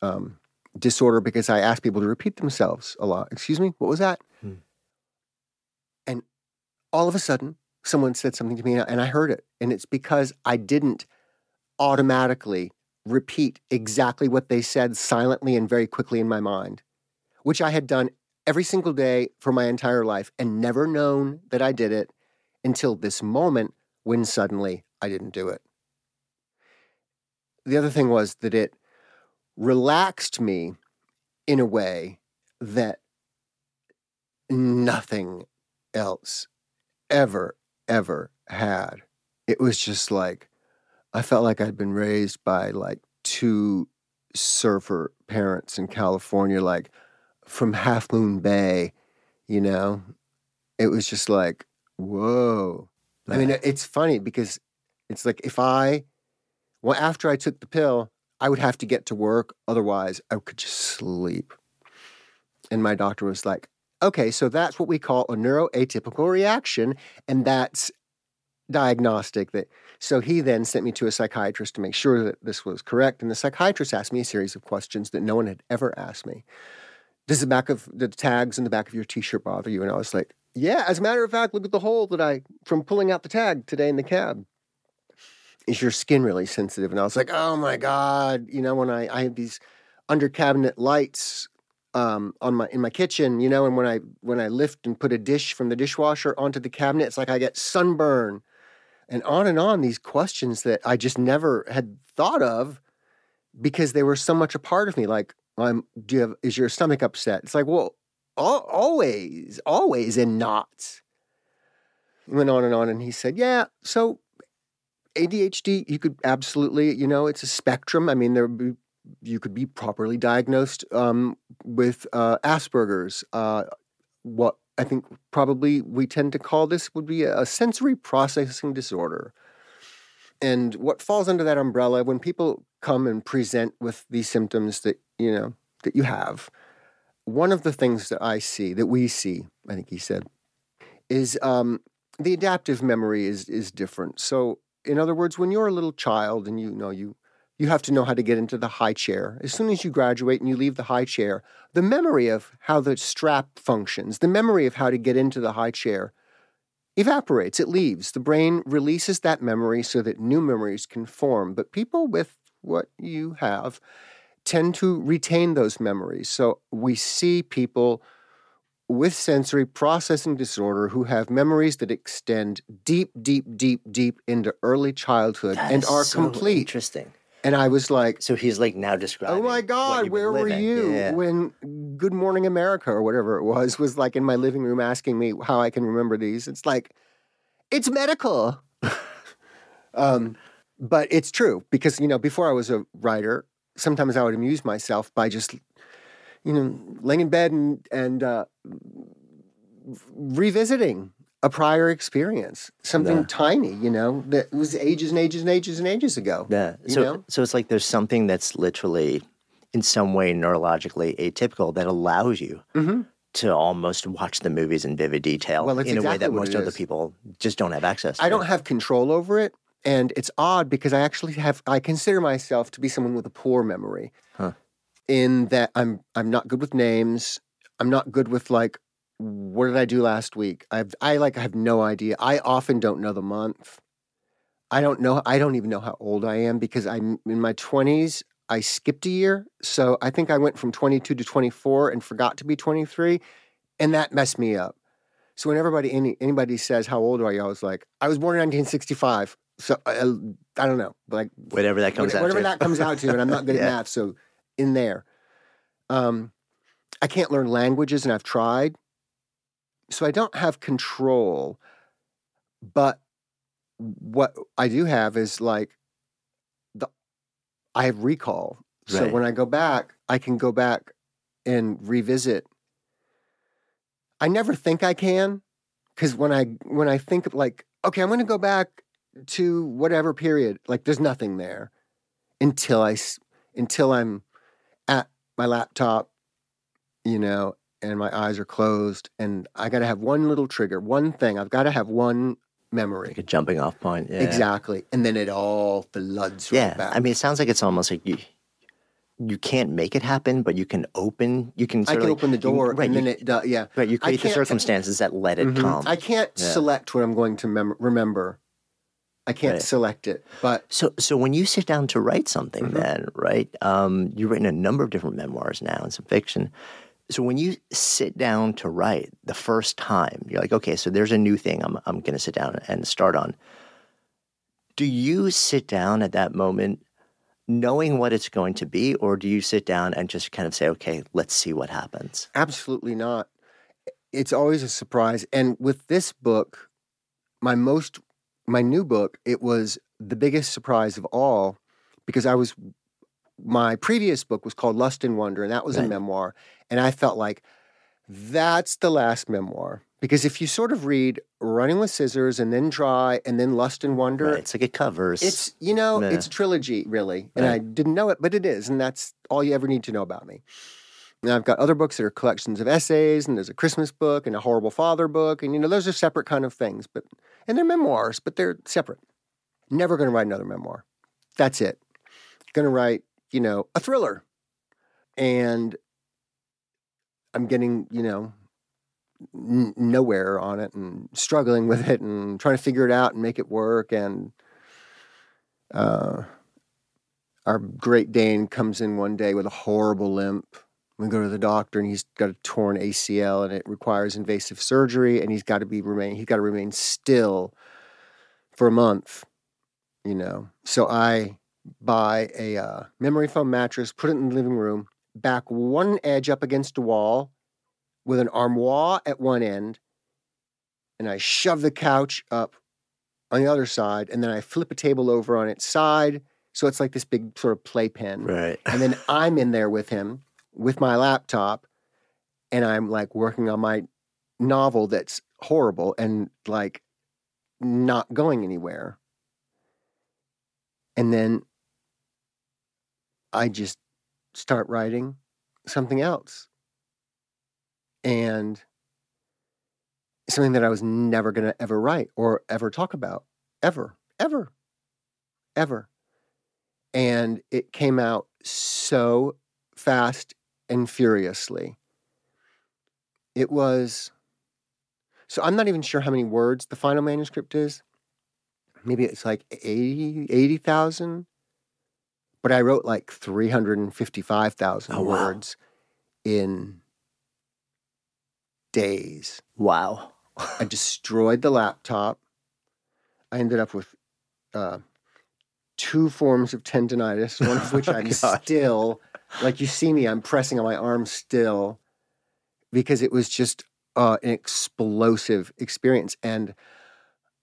um, disorder because i ask people to repeat themselves a lot. Excuse me what was that? And all of a sudden, someone said something to me and I heard it. And it's because I didn't automatically repeat exactly what they said silently and very quickly in my mind, which I had done every single day for my entire life and never known that I did it until this moment when suddenly I didn't do it. The other thing was that it relaxed me in a way that nothing else ever, ever had. It was just like, I felt like I'd been raised by like two surfer parents in California, like from Half Moon Bay, you know? It was just like, whoa. I mean, it's funny because it's like if I, well, after I took the pill, I would have to get to work. Otherwise, I could just sleep. And my doctor was like, okay, so that's what we call a neuroatypical reaction, and that's diagnostic. That so he then sent me to a psychiatrist to make sure that this was correct, and the psychiatrist asked me a series of questions that no one had ever asked me. Does the back of the tags in the back of your T-shirt bother you? And I was like, yeah. As a matter of fact, look at the hole that I from pulling out the tag today in the cab. Is your skin really sensitive? And I was like, oh my god, you know, when I I have these under cabinet lights um, on my in my kitchen, you know, and when I when I lift and put a dish from the dishwasher onto the cabinet, it's like I get sunburn, and on and on. These questions that I just never had thought of because they were so much a part of me. Like, I'm, do you have is your stomach upset? It's like, well, al- always, always in knots. He went on and on, and he said, yeah, so. ADHD, you could absolutely, you know, it's a spectrum. I mean, there be you could be properly diagnosed um, with uh, Asperger's. Uh, what I think probably we tend to call this would be a sensory processing disorder. And what falls under that umbrella when people come and present with these symptoms that you know that you have, one of the things that I see that we see, I think he said, is um, the adaptive memory is is different. So, in other words, when you're a little child and you know you you have to know how to get into the high chair. As soon as you graduate and you leave the high chair, the memory of how the strap functions, the memory of how to get into the high chair evaporates, it leaves. The brain releases that memory so that new memories can form. But people with what you have tend to retain those memories. So we see people with sensory processing disorder who have memories that extend deep, deep, deep, deep into early childhood That and are so complete. Interesting. And I was like, So he's like now describing. Oh my God, where were you Yeah. when Good Morning America or whatever it was was like in my living room asking me how I can remember these? It's like, it's medical. um, but it's true because, you know, before I was a writer, sometimes I would amuse myself by just, you know, laying in bed and, and uh, revisiting a prior experience, something Yeah. tiny, you know, that was ages and ages and ages and ages ago. Yeah. You So know? so it's like there's something that's literally in some way neurologically atypical that allows you Mhm. to almost watch the movies in vivid detail Well, in a way that most other people just don't have access to. I don't have control over it. And it's odd because I actually have I consider myself to be someone with a poor memory. Huh. In that I'm I'm not good with names. I'm not good with like what did I do last week? I've I like have no idea. I often don't know the month. I don't know I don't even know how old I am because I'm in my 20s. I skipped a year. So I think I went from 22 to 24 and forgot to be 23 and that messed me up. So when everybody any, anybody says how old are you, I was like, I was born in 1965. So I, I don't know, like Whatever that comes whatever, out whatever to. that comes out to, and I'm not good Yeah. at math, so in there, um, I can't learn languages, and I've tried, so I don't have control. But what I do have is like the I have recall. So when I go back, I can go back and revisit. I never think I can because when I when I think like okay, I'm going to go back to whatever period, like there's nothing there until I until I'm at my laptop, you know, and my eyes are closed, and I got to have one little trigger, one thing. I've got to have one memory. like a jumping off point. Yeah. Exactly. And then it all floods right Yeah. back. I mean, it sounds like it's almost like you you can't make it happen, but you can open. You can. I can like- open the you- door right, and then it does. Yeah. Right. You create the circumstances that let it Mhm. come. I can't Yeah. select what I'm going to mem- remember. I can't Right. select it. But So, so when you sit down to write something, Mm-hmm. then right, um, you've written a number of different memoirs now and some fiction. So when you sit down to write the first time, you're like, okay, so there's a new thing I'm I'm going to sit down and start on. Do you sit down at that moment knowing what it's going to be, or do you sit down and just kind of say, okay, let's see what happens? Absolutely not. It's always a surprise. And with this book, my most, my new book, it was the biggest surprise of all because I was, my previous book was called Lust and Wonder, and that was a memoir. And I felt like that's the last memoir. Because if you sort of read Running with Scissors and then Dry and then Lust and Wonder, Right. It's like it covers. it's you know, Yeah. it's trilogy really, and I didn't know it, but it is, and that's all you ever need to know about me. And I've got other books that are collections of essays, and there's a Christmas book and a horrible father book, and you know those are separate kind of things, but and they're memoirs, but they're separate. Never going to write another memoir. That's it. Going to write, you know, a thriller, and I'm getting, you know, n- nowhere on it and struggling with it and trying to figure it out and make it work. And uh, our Great Dane comes in one day with a horrible limp. We go to the doctor and he's got a torn ACL and it requires invasive surgery and he's got to be remain he's got to remain still for a month. You know, so I buy a uh, memory foam mattress, put it in the living room, back one edge up against a wall with an armoire at one end, and I shove the couch up on the other side, and then I flip a table over on its side. So it's like this big sort of playpen. right. And then I'm in there with him with my laptop, and I'm like working on my novel that's horrible and like not going anywhere. And then I just start writing something else. And something that I was never going to ever write or ever talk about, ever, ever, ever. And it came out so fast and furiously. It was, so I'm not even sure how many words the final manuscript is. Maybe it's like 80 80,000. but I wrote like 355,000 Oh, wow. words in days. Wow. I destroyed the laptop. I ended up with uh, two forms of tendonitis, one of which Oh, I'm God. still, like you see me, I'm pressing on my arm still because it was just uh, an explosive experience. And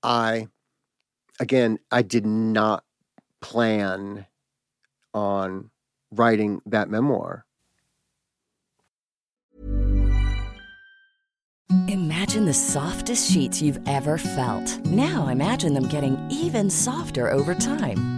I, again, I did not plan on writing that memoir. Imagine the softest sheets you've ever felt. Now imagine them getting even softer over time.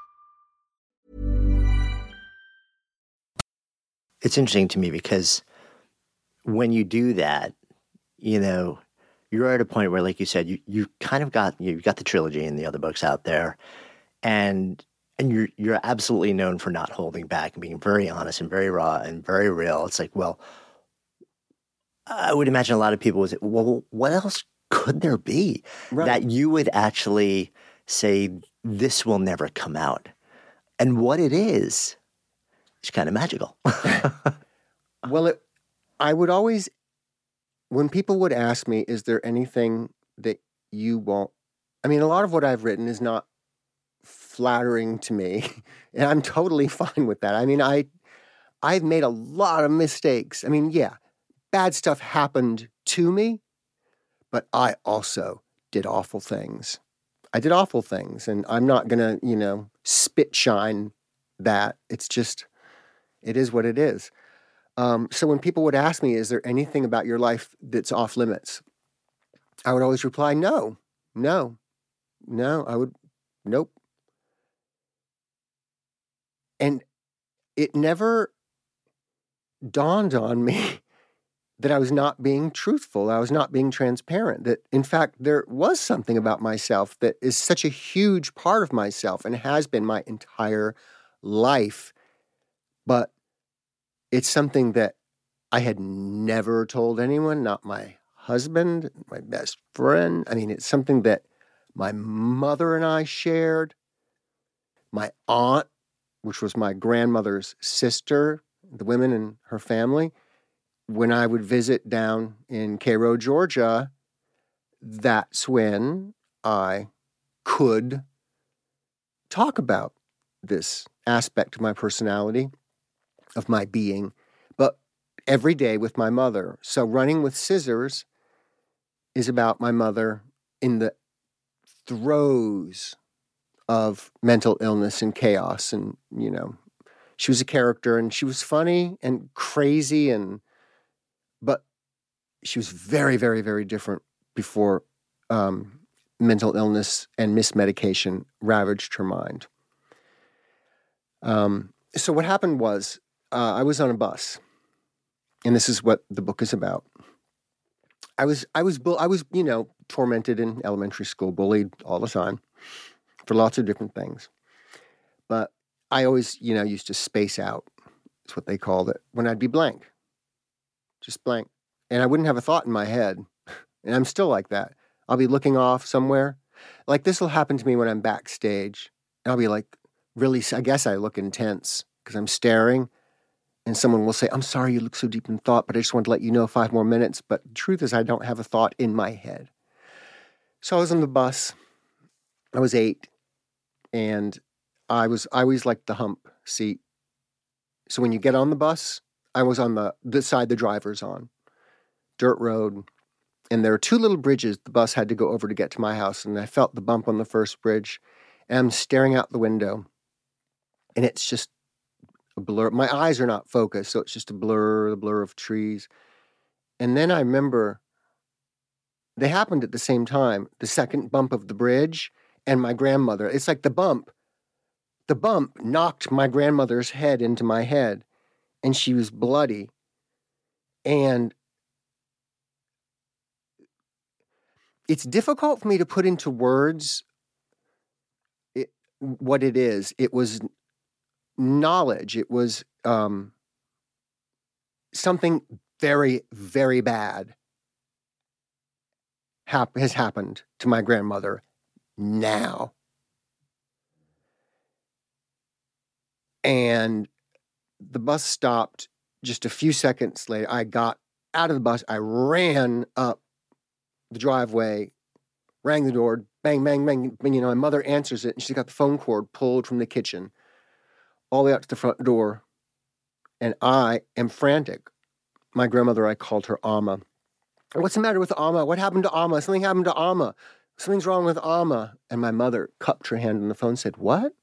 It's interesting to me because when you do that, you know, you're at a point where, like you said, you you kind of got you've got the trilogy and the other books out there, and and you're you're absolutely known for not holding back and being very honest and very raw and very real. It's like, well, I would imagine a lot of people would say, well, what else could there be Right. that you would actually say this will never come out, and what it is, is kind of magical. Well, it, I would always, when people would ask me, is there anything that you won't? I mean, a lot of what I've written is not flattering to me, and I'm totally fine with that. I mean, I, I've made a lot of mistakes. I mean, yeah, bad stuff happened to me, but I also did awful things. I did awful things, and I'm not gonna, you know, spit shine that. It's just, it is what it is. Um, so when people would ask me, "Is there anything about your life that's off limits?" I would always reply, "No, no, no." I would, nope. And it never dawned on me that I was not being truthful. I was not being transparent. That, in fact, there was something about myself that is such a huge part of myself and has been my entire life. But it's something that I had never told anyone, not my husband, my best friend. I mean, it's something that my mother and I shared. My aunt, which was my grandmother's sister, the women in her family, when I would visit down in Cairo, Georgia, that's when I could talk about this aspect of my personality, of my being, but every day with my mother. So, running with scissors is about my mother in the throes of mental illness and chaos. And, you know, she was a character and she was funny and crazy and, but she was very, very, very different before um, mental illness and mismedication ravaged her mind. Um, so what happened was uh, I was on a bus, and this is what the book is about. I was I was I was you know tormented in elementary school, bullied all the time for lots of different things, but I always you know used to space out. That's what they called it when I'd be blank, just blank, and I wouldn't have a thought in my head, and I'm still like that. I'll be looking off somewhere, like this will happen to me when I'm backstage. And I'll be like really, I guess I look intense because I'm staring and someone will say, I'm sorry you look so deep in thought, but I just wanted to let you know five more minutes. But the truth is, I don't have a thought in my head. So I was on the bus. I was eight, and I was I always liked the hump seat. So when you get on the bus, I was on the the side the driver's on, dirt road, and there are two little bridges the bus had to go over to get to my house, and I felt the bump on the first bridge, and I'm staring out the window, and it's just a blur. My eyes are not focused, so it's just a blur, the blur of trees. And then I remember they happened at the same time the second bump of the bridge and my grandmother. It's like the bump. The bump knocked my grandmother's head into my head, and she was bloody. And it's difficult for me to put into words it, what it is. It was knowledge. It was um, something very, very bad hap- has happened to my grandmother now. And the bus stopped just a few seconds later. I got out of the bus. I ran up the driveway, rang the door, bang, bang, bang. You know, my mother answers it, and she's got the phone cord pulled from the kitchen all the way out to the front door, and I am frantic. My grandmother, I called her Amma. What's the matter with Amma? What happened to Amma? Something happened to Amma. Something's wrong with Amma. And my mother cupped her hand on the phone and said, What?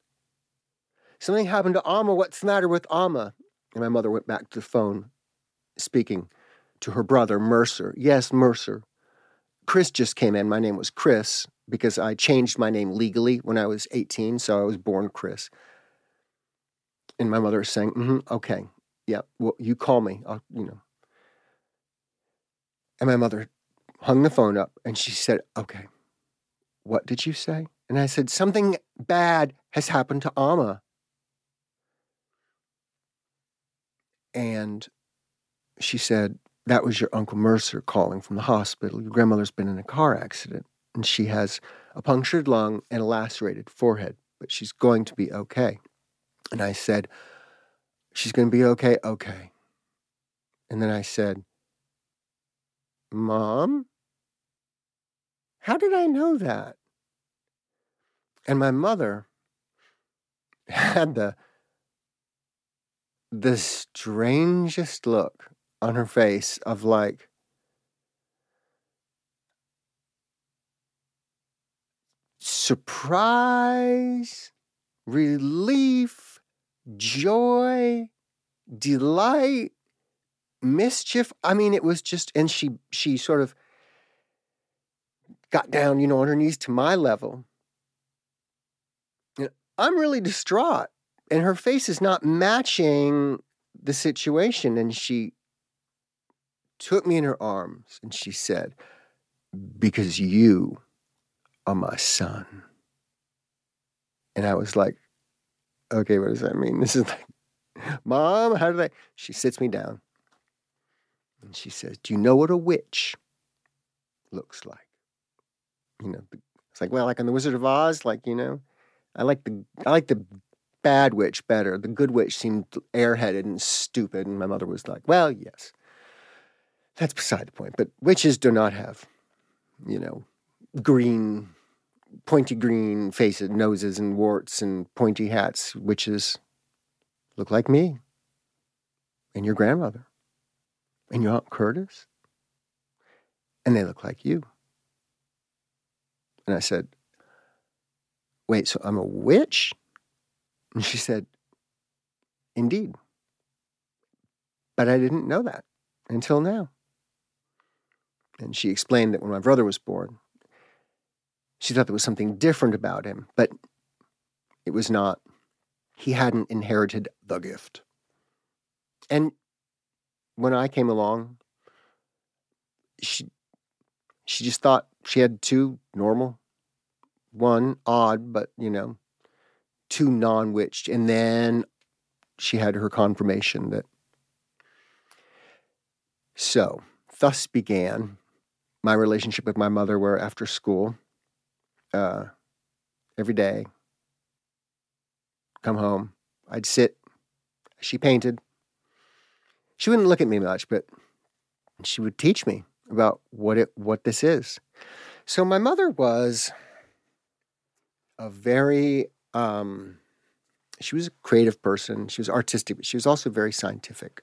Something happened to Amma. What's the matter with Amma? And my mother went back to the phone, speaking to her brother, Mercer. Yes, Mercer. Chris just came in. My name was Chris because I changed my name legally when I was 18, so I was born Chris. And my mother is saying, mm-hmm, okay, yeah, well, you call me, I'll, you know. And my mother hung the phone up and she said, okay, what did you say? And I said, something bad has happened to Amma. And she said, that was your Uncle Mercer calling from the hospital. Your grandmother's been in a car accident and she has a punctured lung and a lacerated forehead, but she's going to be okay. And I said, She's going to be okay. Okay. And then I said, Mom, how did I know that? And my mother had the the strangest look on her face of like surprise, relief, joy, delight, mischief. I mean, it was just, and she she sort of got down, you know, on her knees to my level. And I'm really distraught, and her face is not matching the situation. And she took me in her arms and she said, Because you are my son. And I was like, okay, what does that mean? This is like, Mom, how did I? She sits me down and she says, Do you know what a witch looks like? You know, it's like, well, like on the Wizard of Oz, like, you know, I like the I like the bad witch better. The good witch seemed airheaded and stupid. And my mother was like, Well, yes. That's beside the point. But witches do not have, you know, green pointy green faces, noses, and warts and pointy hats, witches look like me and your grandmother and your Aunt Curtis. And they look like you. And I said, Wait, so I'm a witch? And she said, Indeed. But I didn't know that until now. And she explained that when my brother was born, She thought there was something different about him, but it was not. He hadn't inherited the gift. And when I came along, she she just thought she had two normal, one odd, but you know, two non-witched, and then she had her confirmation that. So, thus began my relationship with my mother, where after school, uh, every day, come home, I'd sit. She painted. She wouldn't look at me much, but she would teach me about what it what this is. So my mother was a very um, she was a creative person. She was artistic, but she was also very scientific.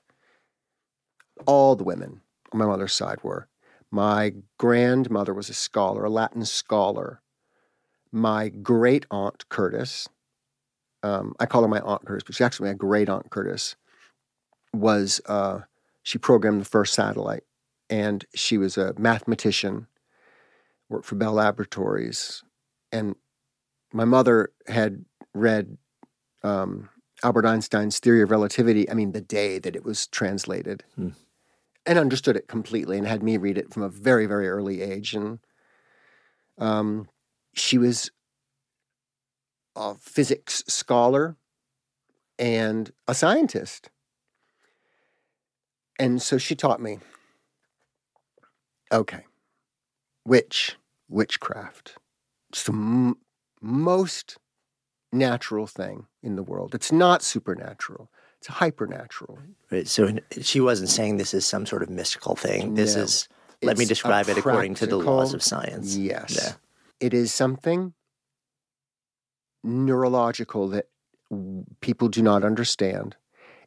All the women on my mother's side were. My grandmother was a scholar, a Latin scholar. My great aunt Curtis, um, I call her my aunt Curtis, but she's actually my great aunt Curtis, was uh, she programmed the first satellite, and she was a mathematician, worked for Bell Laboratories, and my mother had read um, Albert Einstein's theory of relativity. I mean, the day that it was translated, Hmm. and understood it completely, and had me read it from a very, very early age. And um, she was a physics scholar and a scientist. And so she taught me okay, witch, witchcraft. It's the m- most natural thing in the world. It's not supernatural, it's hypernatural. Right. So she wasn't saying this is some sort of mystical thing. This No. is, let me It's describe it according to the laws of science. Yes. Yeah. It is something neurological that people do not understand.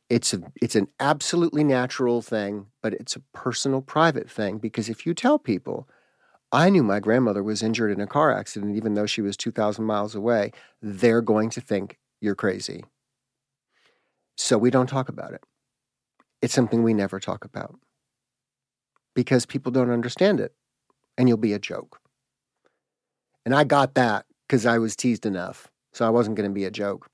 It's a, it's an absolutely natural thing, but it's a personal, private thing because if you tell people, I knew my grandmother was injured in a car accident, even though she was 2,000 miles away, they're going to think you're crazy. So we don't talk about it. It's something we never talk about because people don't understand it and you'll be a joke. And I got that because I was teased enough. So I wasn't going to be a joke.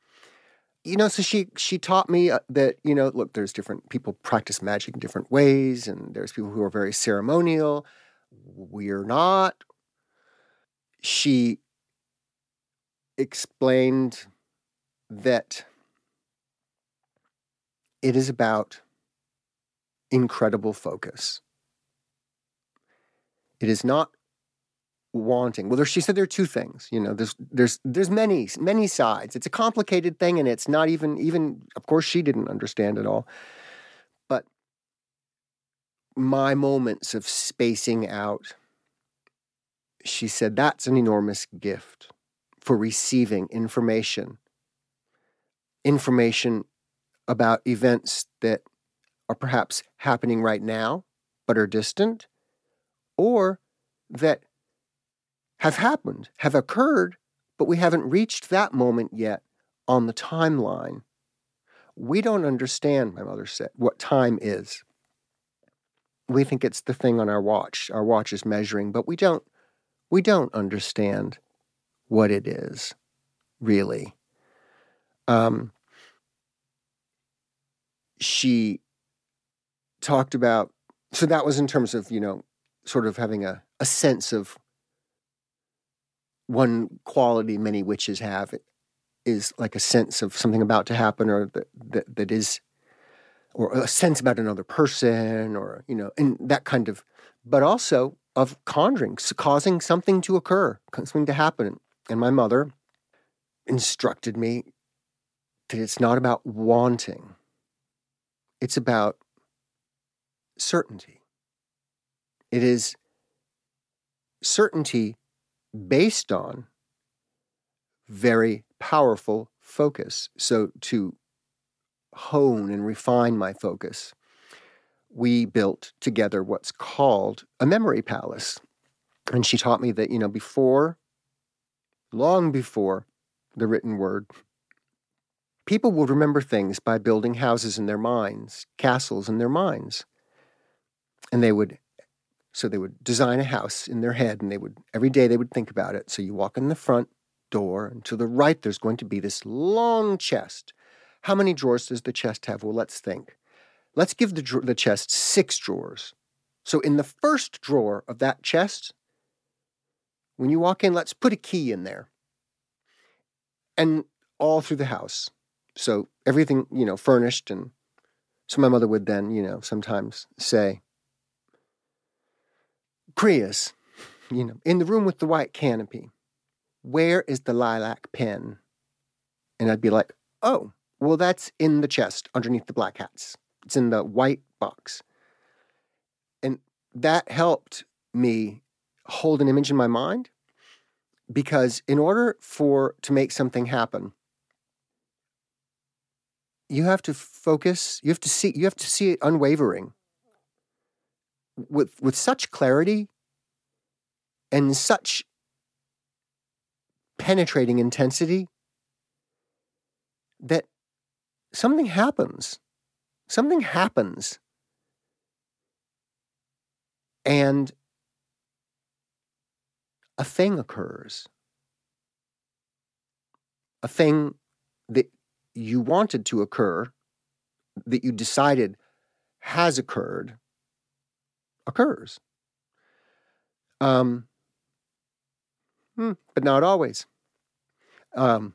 You know, so she she taught me uh, that you know, look, there's different people practice magic in different ways, and there's people who are very ceremonial. We're not. She explained that it is about incredible focus. It is not wanting. Well, there, she said there are two things. You know, there's there's there's many many sides. It's a complicated thing, and it's not even even. Of course, she didn't understand it all, but my moments of spacing out. She said that's an enormous gift for receiving information. Information about events that are perhaps happening right now, but are distant, or that have happened, have occurred, but we haven't reached that moment yet on the timeline. We don't understand, my mother said, what time is. We think it's the thing on our watch. Our watch is measuring, but we don't we don't understand what it is, really. Um, she talked about so that was in terms of, you know, sort of having a, a sense of one quality many witches have is like a sense of something about to happen or that, that, that is or a sense about another person or you know and that kind of but also of conjuring causing something to occur something to happen. And my mother instructed me that it's not about wanting. It's about certainty. It is certainty based on very powerful focus. So, to hone and refine my focus, we built together what's called a memory palace. And she taught me that, you know, before, long before the written word, people would remember things by building houses in their minds, castles in their minds. And they would So they would design a house in their head and they would, every day they would think about it. So you walk in the front door and to the right, there's going to be this long chest. How many drawers does the chest have? Well, let's think. Let's give the, the chest six drawers. So in the first drawer of that chest, when you walk in, let's put a key in there. And all through the house. So everything, you know, furnished. And so my mother would then, you know, sometimes say, Krias, you know, in the room with the white canopy, where is the lilac pen? And I'd be like, oh, well, that's in the chest underneath the black hats. It's in the white box. And that helped me hold an image in my mind because in order for to make something happen, you have to focus, you have to see you have to see it unwavering with with such clarity and such penetrating intensity that something happens. Something happens. And a thing occurs. A thing that you wanted to occur, that you decided has occurred, occurs. Um, hmm, but not always. Um,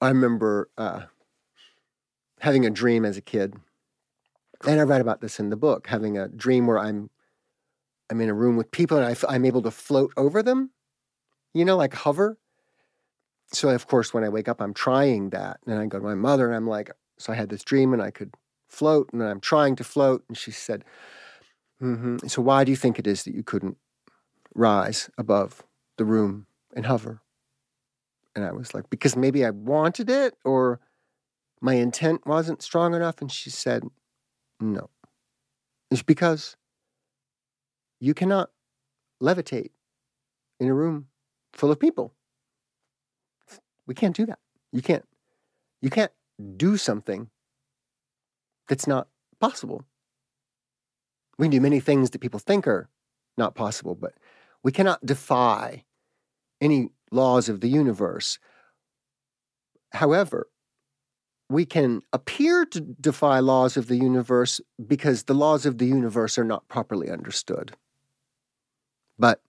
I remember uh, having a dream as a kid, and I write about this in the book. Having a dream where I'm, I'm in a room with people, and I, I'm able to float over them, you know, like hover. So of course, when I wake up, I'm trying that, and I go to my mother, and I'm like, so I had this dream, and I could float, and I'm trying to float, and she said, mm-hmm. "So why do you think it is that you couldn't rise above the room and hover?" And I was like, because maybe I wanted it, or my intent wasn't strong enough. And she said, no, it's because you cannot levitate in a room full of people. We can't do that. You can't. You can't do something that's not possible. We can do many things that people think are not possible, but we cannot defy any laws of the universe. However, we can appear to defy laws of the universe because the laws of the universe are not properly understood. But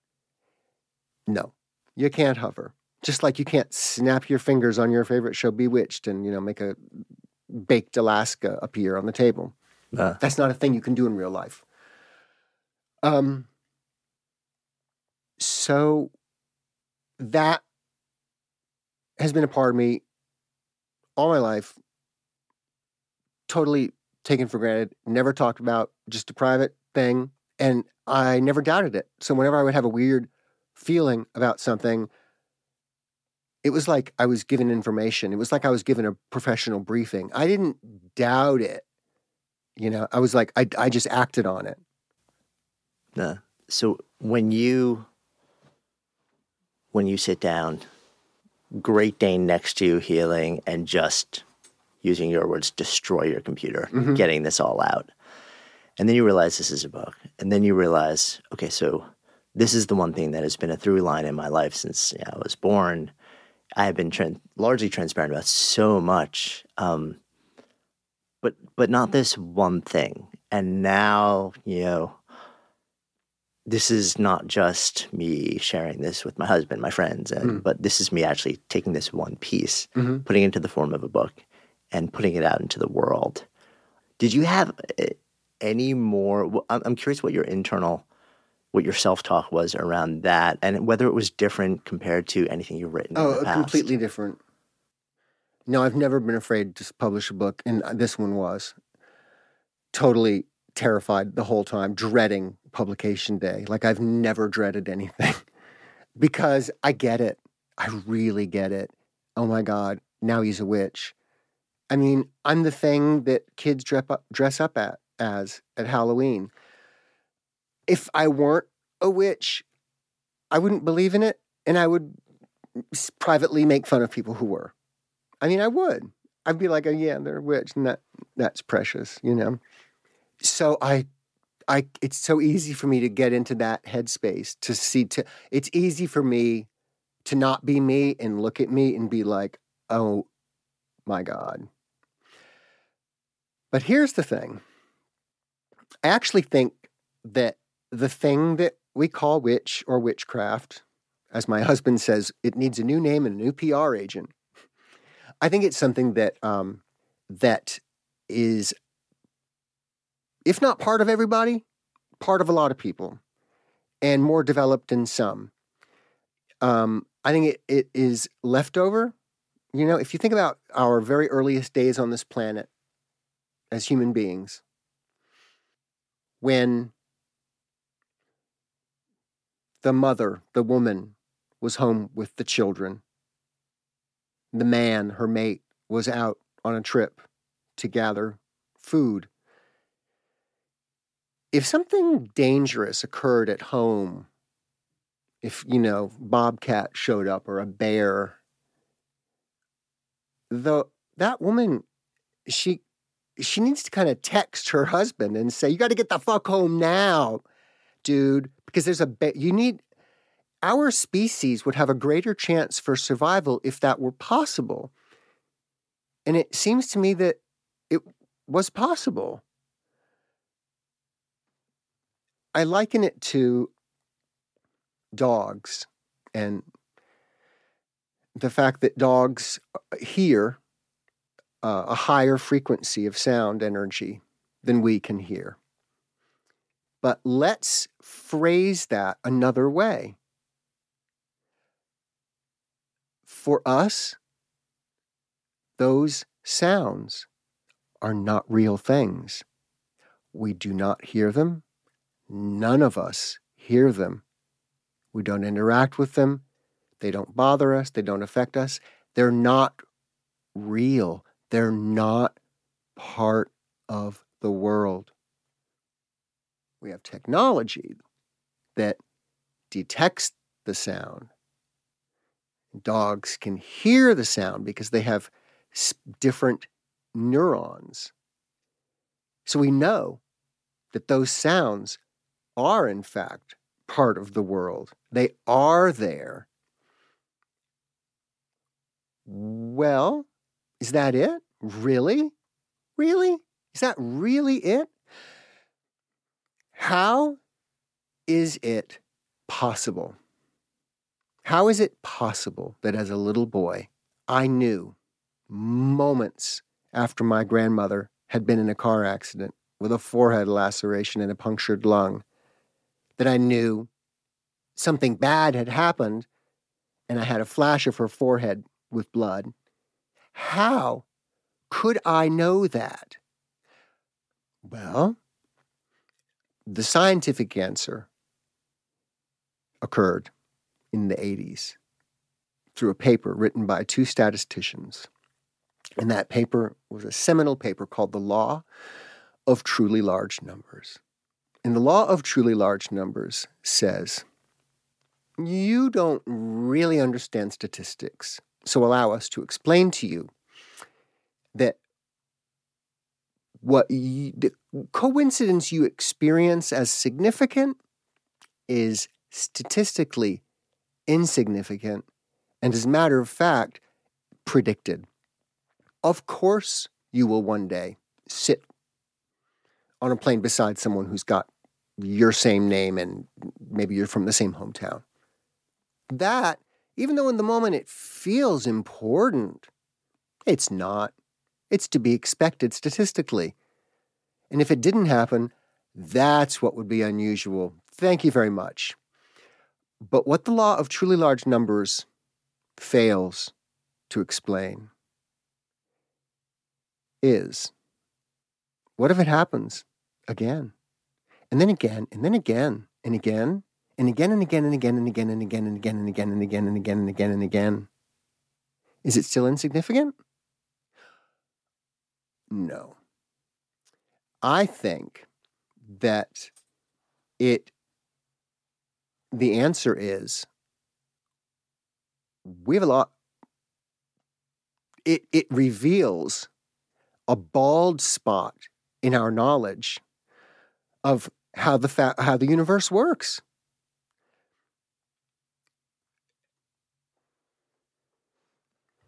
no, you can't hover. Just like you can't snap your fingers on your favorite show, Bewitched, and you know make a baked Alaska appear on the table. Uh. That's not a thing you can do in real life. Um. So that has been a part of me all my life, totally taken for granted, never talked about, just a private thing. And I never doubted it. So whenever I would have a weird feeling about something, it was like I was given information. It was like I was given a professional briefing. I didn't doubt it. You know, I was like, I, I just acted on it. Nah. So when you when you sit down, Great Dane next to you healing and just using your words, destroy your computer, mm-hmm. getting this all out. And then you realize this is a book. And then you realize, okay, so this is the one thing that has been a through line in my life since you know, I was born. I have been largely transparent about so much, um, but but not this one thing. And now, you know, this is not just me sharing this with my husband, my friends, and mm. but this is me actually taking this one piece, mm-hmm. putting it into the form of a book, and putting it out into the world. Did you have eh, any more? I'm curious what your internal, what your self talk was around that, and whether it was different compared to anything you've written. Oh, completely different. No, I've never been afraid to publish a book, and this one was totally terrified the whole time, dreading publication day. Like I've never dreaded anything because I get it. I really get it. Oh my God, now he's a witch. I mean, I'm the thing that kids dress up, at as at Halloween. If I weren't a witch, I wouldn't believe in it, and I would privately make fun of people who were. I mean, I would. I'd be like, "Oh yeah, they're a witch," and that that's precious, you know so I I it's so easy for me to get into that headspace to see to it's easy for me to not be me and look at me and be like, "Oh my god." But here's the thing. I actually think that the thing that we call witch or witchcraft, as my husband says, it needs a new name and a new PR agent. I think it's something that um, that is, if not part of everybody, part of a lot of people, and more developed in some. Um, I think it, it is leftover. You know, if you think about our very earliest days on this planet as human beings, when the mother, the woman, was home with the children, the man, her mate, was out on a trip to gather food. If something dangerous occurred at home, if, you know, Bobcat showed up or a bear, the that woman, she she needs to kind of text her husband and say, "You got to get the fuck home now, dude," because there's a be- you need our species would have a greater chance for survival if that were possible. And it seems to me that it was possible. I liken it to dogs and the fact that dogs uh, hear uh, a higher frequency of sound energy than we can hear. But let's phrase that another way. For us, those sounds are not real things. We do not hear them. None of us hear them. We don't interact with them. They don't bother us. They don't affect us. They're not real. They're not part of the world. We have technology that detects the sound Dogs can hear the sound because they have different neurons. So we know that those sounds are, in fact, part of the world. They are there. Well, is that it? Really? Really? Is that really it? How is it possible how is it possible that as a little boy, I knew moments after my grandmother had been in a car accident with a forehead laceration and a punctured lung that I knew something bad had happened and I had a flash of her forehead with blood? How could I know that? Well, the scientific answer occurred in the 80s through a paper written by two statisticians. And that paper was a seminal paper called The Law of Truly Large Numbers. And the law of truly large numbers says you don't really understand statistics, so allow us to explain to you that what you, the coincidence you experience as significant is statistically insignificant, and as a matter of fact, predicted. Of course, you will one day sit on a plane beside someone who's got your same name and maybe you're from the same hometown. That, even though in the moment it feels important, it's not. It's to be expected statistically. And if it didn't happen, that's what would be unusual. Thank you very much. But what the law of truly large numbers fails to explain is what if it happens again? And then again, and then again, and again, and again, and again, and again, and again, and again, and again, and again, and again, and again, and again, and again. Is it still insignificant? No. I think that it the answer is we have a lot. It, it reveals a bald spot in our knowledge of how the fa- how the universe works.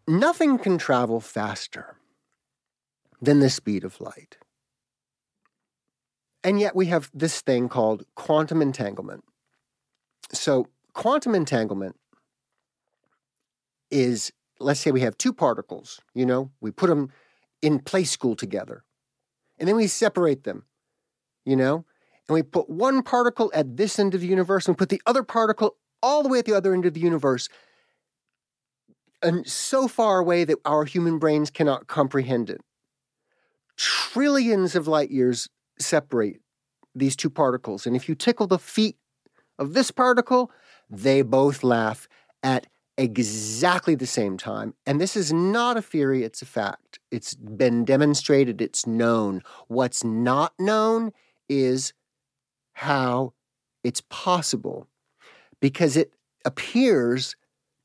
Nothing can travel faster than the speed of light. And yet we have this thing called quantum entanglement. So, quantum entanglement is let's say we have two particles, you know, we put them in play school together, and then we separate them, you know, and we put one particle at this end of the universe and put the other particle all the way at the other end of the universe, and so far away that our human brains cannot comprehend it. Trillions of light years separate these two particles. And if you tickle the feet of this particle, they both laugh at exactly the same time. And this is not a theory, it's a fact. It's been demonstrated, it's known. What's not known is how it's possible because it appears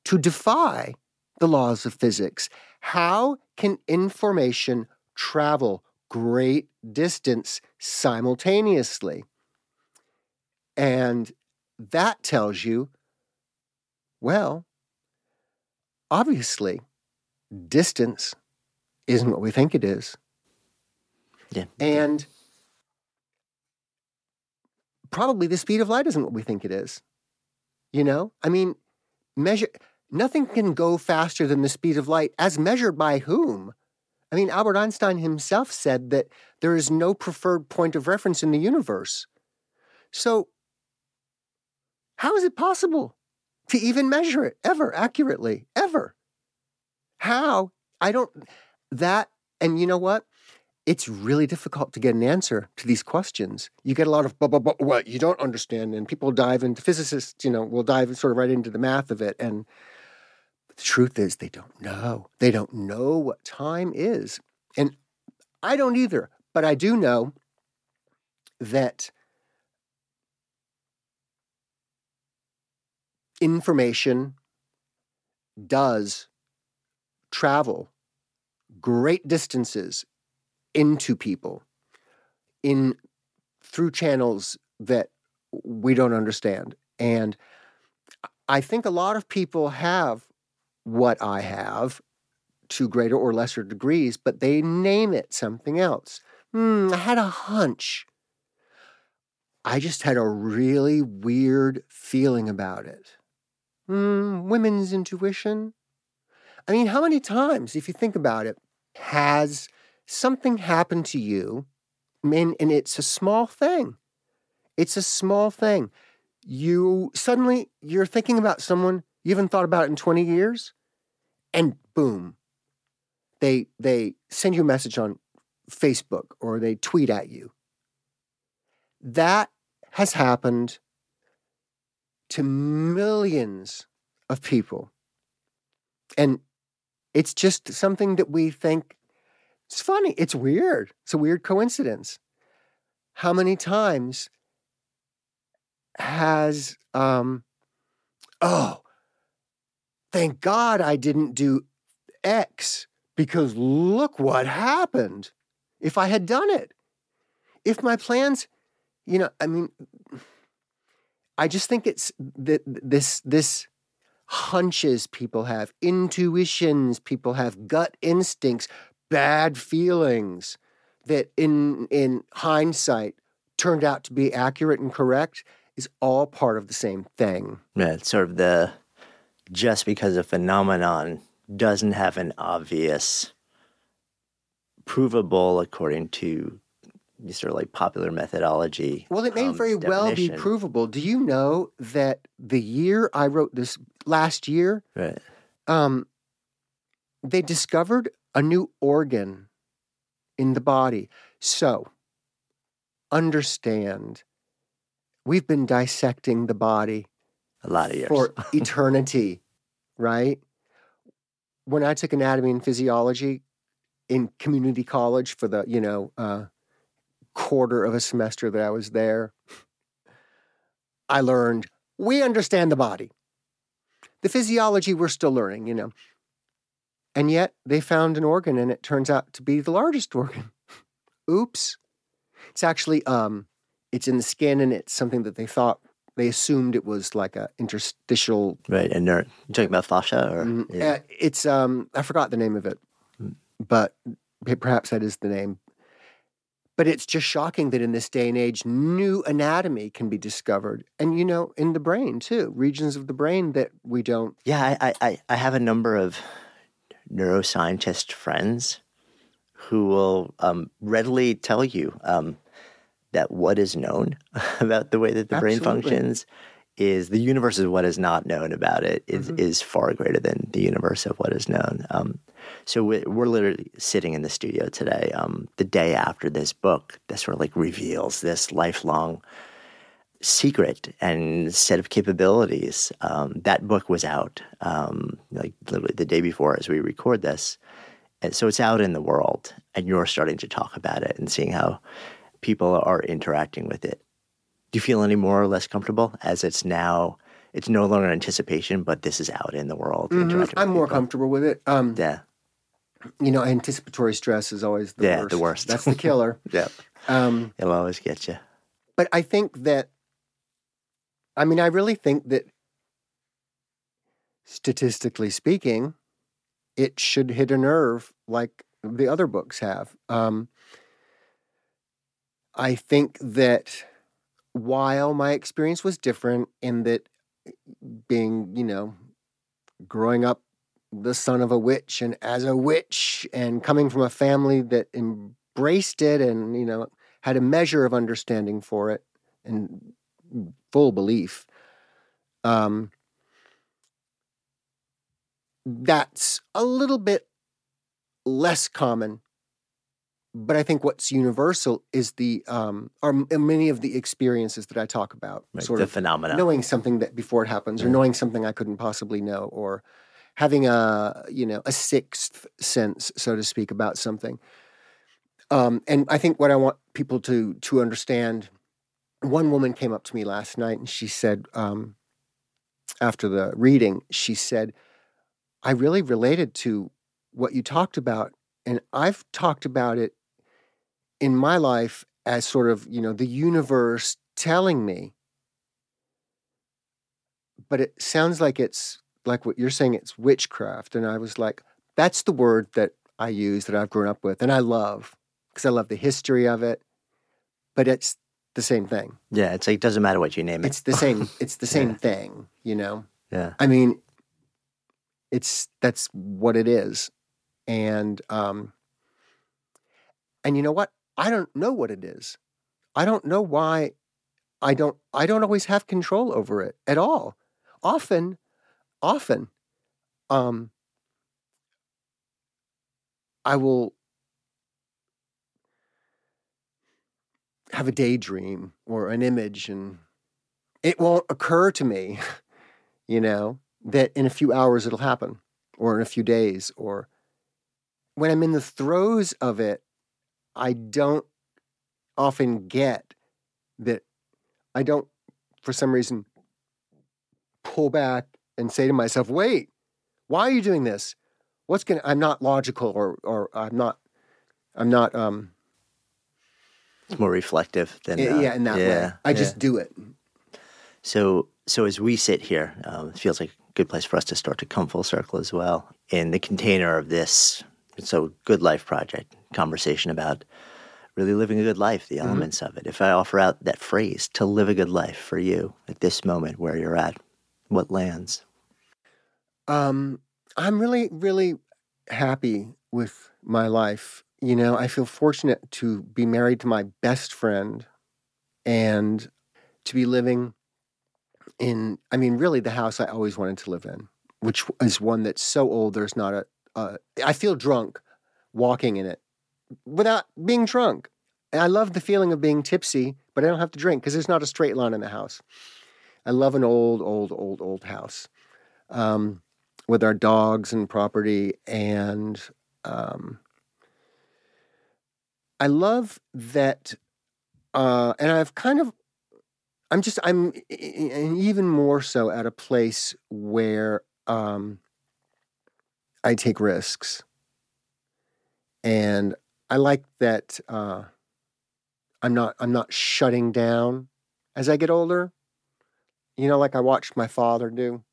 to defy the laws of physics. How can information travel great distance simultaneously? And that tells you, well, obviously, distance isn't what we think it is. Yeah. And probably the speed of light isn't what we think it is. You know? I mean, measure nothing can go faster than the speed of light as measured by whom? I mean, Albert Einstein himself said that there is no preferred point of reference in the universe. So, how is it possible to even measure it ever accurately? Ever? How? I don't, that, and you know what? It's really difficult to get an answer to these questions. You get a lot of, but, but, but, what you don't understand, and people dive into, physicists, you know, will dive sort of right into the math of it. And the truth is, they don't know. They don't know what time is. And I don't either, but I do know that information does travel great distances into people in through channels that we don't understand. And i think a lot of people have what i have to greater or lesser degrees but they name it something else. Hmm, i had a hunch. I just had a really weird feeling about it. Hmm, women's intuition? I mean how many times if you think about it has something happened to you, and, and it's a small thing. It's a small thing. You suddenly you're thinking about someone you haven't thought about in 20 years, and boom, they they send you a message on Facebook or they tweet at you. That has happened to millions of people. And it's just something that we think it's funny. It's weird. It's a weird coincidence. How many times has, um, oh, thank God I didn't do X because look what happened if I had done it. If my plans, you know, I mean, I just think it's that this, this, hunches people have, intuitions people have, gut instincts, bad feelings that in in hindsight turned out to be accurate and correct is all part of the same thing. Yeah, it's sort of the just because a phenomenon doesn't have an obvious provable according to sort of like popular methodology. Well, it may um, very well be provable. Do you know that the year I wrote this last year, Right. um, they discovered a new organ in the body. So, understand, we've been dissecting the body A lot of years. for eternity, right? When I took anatomy and physiology in community college for the, you know, uh, quarter of a semester that I was there, I learned we understand the body. The physiology we're still learning, you know. And yet they found an organ and it turns out to be the largest organ. Oops. It's actually um it's in the skin and it's something that they thought they assumed it was like a interstitial Right, and you're talking about fascia, or Mm, yeah. uh, it's um I forgot the name of it, but perhaps that is the name. But it's just shocking that in this day and age, new anatomy can be discovered, and you know, in the brain too, regions of the brain that we don't. Yeah, I, I- I have a number of neuroscientist friends who will um, readily tell you um, that what is known about the way that the brain functions is the universe of what is not known about it is, Mm-hmm. is far greater than the universe of what is known. Um, so we're, we're literally sitting in the studio today, um, the day after this book that sort of like reveals this lifelong secret and set of capabilities. Um, that book was out um, like literally the day before as we record this. And so it's out in the world, and you're starting to talk about it and seeing how people are interacting with it. Do you feel any more or less comfortable as it's now? It's no longer anticipation, but this is out in the world. Mhm, I'm more comfortable with it. Um, Yeah, you know, anticipatory stress is always the Yeah, worst. the worst. That's the killer. yeah. Um, It'll always get you. but I think that, I mean, I really think that statistically speaking, it should hit a nerve like the other books have. Um, I think that while my experience was different in that being, you know, growing up the son of a witch and as a witch and coming from a family that embraced it and, you know, had a measure of understanding for it and full belief. Um, that's a little bit less common. But I think what's universal is the um, are m- many of the experiences that I talk about, Right, sort the of phenomena. knowing something that before it happens, or knowing something I couldn't possibly know, or having a you know a sixth sense, so to speak, about something. Um, and I think what I want people to to understand. One woman came up to me last night and she said, um, after the reading, she said, "I really related to what you talked about, and I've talked about it in my life as sort of you know the universe telling me." But it sounds like it's like what you're saying. It's witchcraft, and I was like, "That's the word that I use that I've grown up with, and I love because I love the history of it." But it's the same thing. Yeah, it's like it doesn't matter what you name it. It's the same. It's the same Yeah. thing. You know. yeah. I mean, it's that's what it is, and um, and you know what? I don't know what it is. I don't know why. I don't. I don't always have control over it at all. Often, often, um, I will have a daydream or an image, and it won't occur to me you know, that in a few hours it'll happen or in a few days or when I'm in the throes of it, I don't often get that I don't for some reason pull back and say to myself, "Wait, why are you doing this? What's going I'm not logical or or I'm not I'm not um It's more reflective than yeah, uh, yeah in that way. I yeah. just do it. So, so as we sit here, um, it feels like a good place for us to start to come full circle as well. In the container of this, so good life project conversation about really living a good life, the elements of it. If I offer out that phrase to live a good life for you at this moment where you're at, what lands? Um, I'm really, really happy with my life. You know, I feel fortunate to be married to my best friend and to be living in, I mean, really the house I always wanted to live in, which is one that's so old, there's not a, uh, I feel drunk walking in it without being drunk. And I love the feeling of being tipsy, but I don't have to drink because there's not a straight line in the house. I love an old, old, old, old house. Um, with our dogs and property. And um, I love that. Uh, and I've kind of, I'm just, I'm even more so at a place where um, I take risks. And I like that uh, I'm not I'm not shutting down as I get older. You know, like I watched my father do.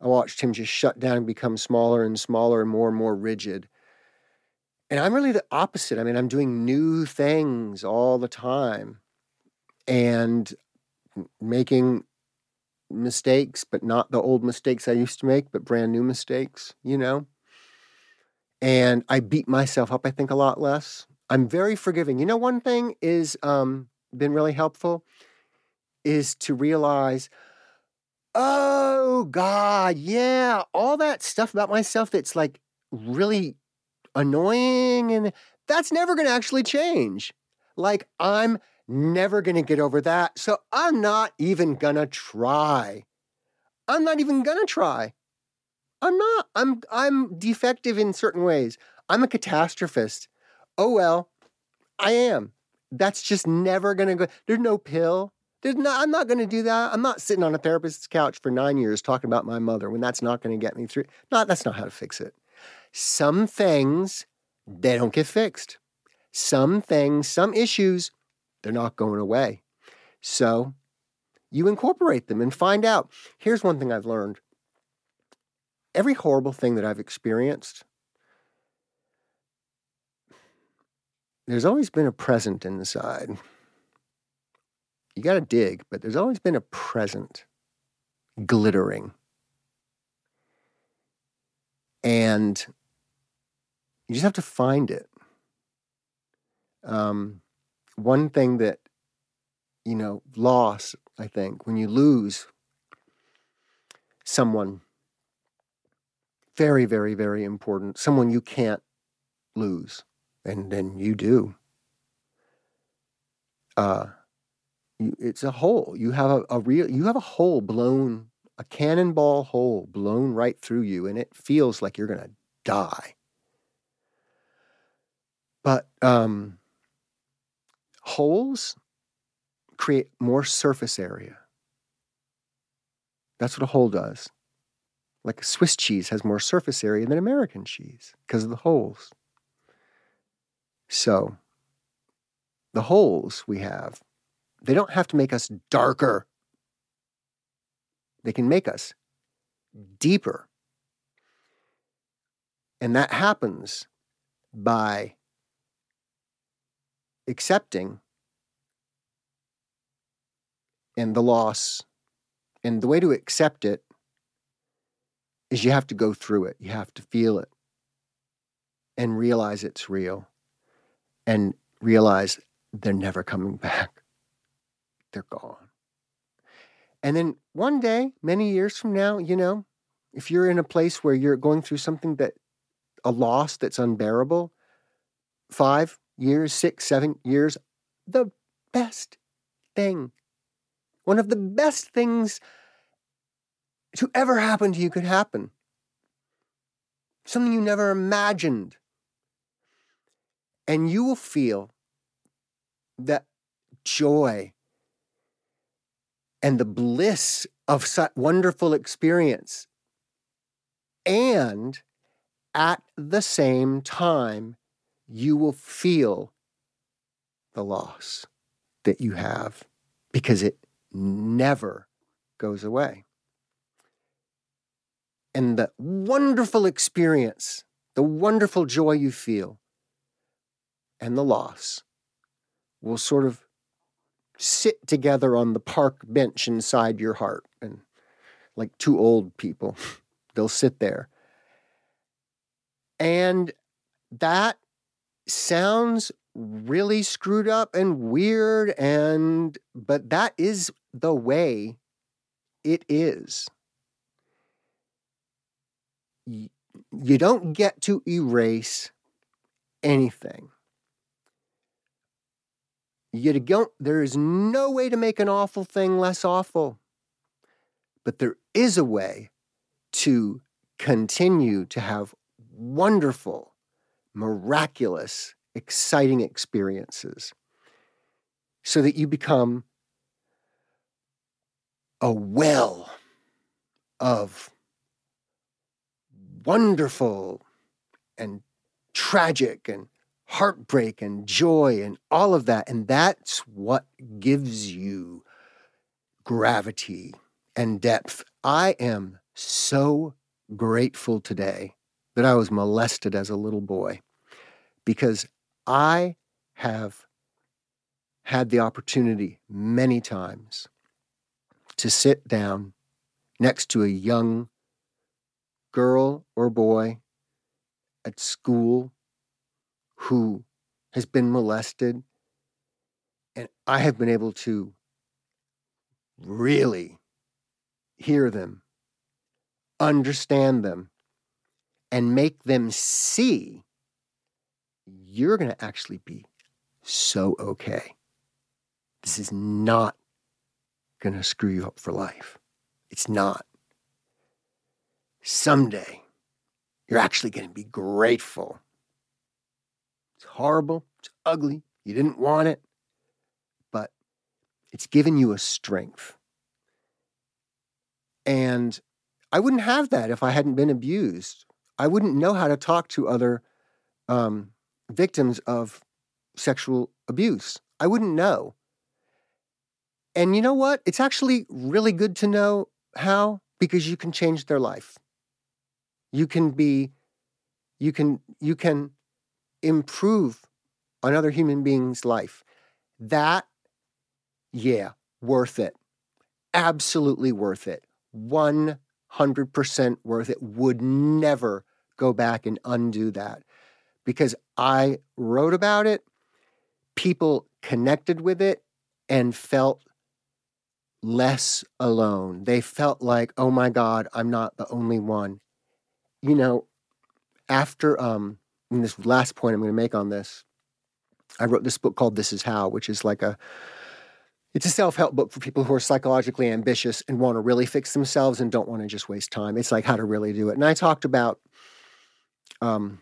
I watched him just shut down and become smaller and smaller and more and more rigid. And I'm really the opposite. I mean, I'm doing new things all the time and making mistakes, but not the old mistakes I used to make, but brand new mistakes, you know? And I beat myself up, I think, a lot less. I'm very forgiving. You know, one thing is um, been really helpful is to realize, oh God, yeah, all that stuff about myself that's like really annoying and that's never going to actually change. Like I'm never going to get over that. So I'm not even going to try. I'm not even going to try. I'm not. I'm I'm defective in certain ways. I'm a catastrophist. Oh well, I am. That's just never going to go. There's no pill. There's not, I'm not going to do that. I'm not sitting on a therapist's couch for nine years talking about my mother when that's not going to get me through. Not that's not how to fix it. Some things they don't get fixed. Some things, some issues, they're not going away. So you incorporate them and find out. Here's one thing I've learned every horrible thing that I've experienced, there's always been a present inside. You got to dig, but there's always been a present glittering. And you just have to find it. Um, one thing that, you know, loss, I think, when you lose someone very, very, very important, someone you can't lose, and then you do. Uh, you, it's a hole. You have a, a real, you have a hole blown, a cannonball hole blown right through you, and it feels like you're going to die. But um, holes create more surface area. That's what a hole does. Like Swiss cheese has more surface area than American cheese because of the holes. So, the holes we have they don't have to make us darker. They can make us deeper. And that happens by accepting and the loss. And the way to accept it is you have to go through it, you have to feel it and realize it's real and realize they're never coming back they're gone. And then one day, many years from now, you know, if you're in a place where you're going through something that a loss that's unbearable, five years, six, seven years, the best thing, one of the best things to ever happen to you could happen. Something you never imagined. And you will feel that joy and the bliss of such wonderful experience. And at the same time, you will feel the loss that you have because it never goes away. And the wonderful experience, the wonderful joy you feel, and the loss will sort of sit together on the park bench inside your heart and like two old people they'll sit there and that sounds really screwed up and weird and but that is the way it is you don't get to erase anything you don't, there is no way to make an awful thing less awful. But there is a way to continue to have wonderful, miraculous, exciting experiences so that you become a well of wonderful and tragic and heartbreak and joy and all of that. And that's what gives you gravity and depth. I am so grateful today that I was molested as a little boy because I have had the opportunity many times to sit down next to a young girl or boy at school who has been molested. And I have been able to really hear them, understand them, and make them see you're going to actually be so okay. This is not going to screw you up for life. It's not. Someday, you're actually going to be grateful. It's horrible. It's ugly. You didn't want it. But it's given you a strength. And I wouldn't have that if I hadn't been abused. I wouldn't know how to talk to other um, victims of sexual abuse. I wouldn't know. And you know what? It's actually really good to know how because you can change their life. You can be, you can, you can improve another human being's life. That, yeah, worth it. Absolutely worth it. 100% worth it. Would never go back and undo that because I wrote about it. People connected with it and felt less alone. They felt like, oh my God, I'm not the only one. You know, after um, this last point I'm going to make on this, I wrote this book called This Is How, which is like a it's a self-help book for people who are psychologically ambitious and want to really fix themselves and don't want to just waste time. It's like how to really do it. And I talked about um,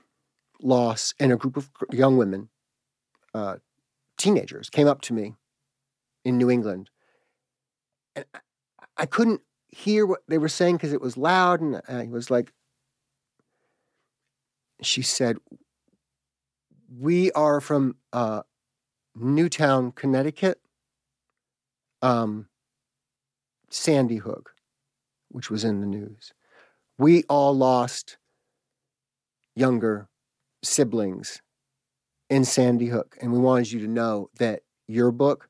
loss and a group of young women, uh, teenagers, came up to me in New England and I couldn't hear what they were saying because it was loud. And I was like, she said, We are from uh, Newtown, Connecticut, um, Sandy Hook, which was in the news. We all lost younger siblings in Sandy Hook. And we wanted you to know that your book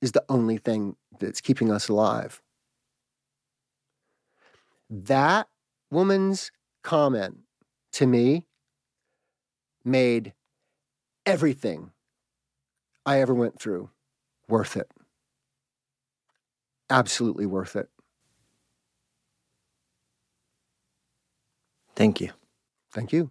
is the only thing that's keeping us alive. That woman's comment to me made everything I ever went through worth it. Absolutely worth it. Thank you. Thank you.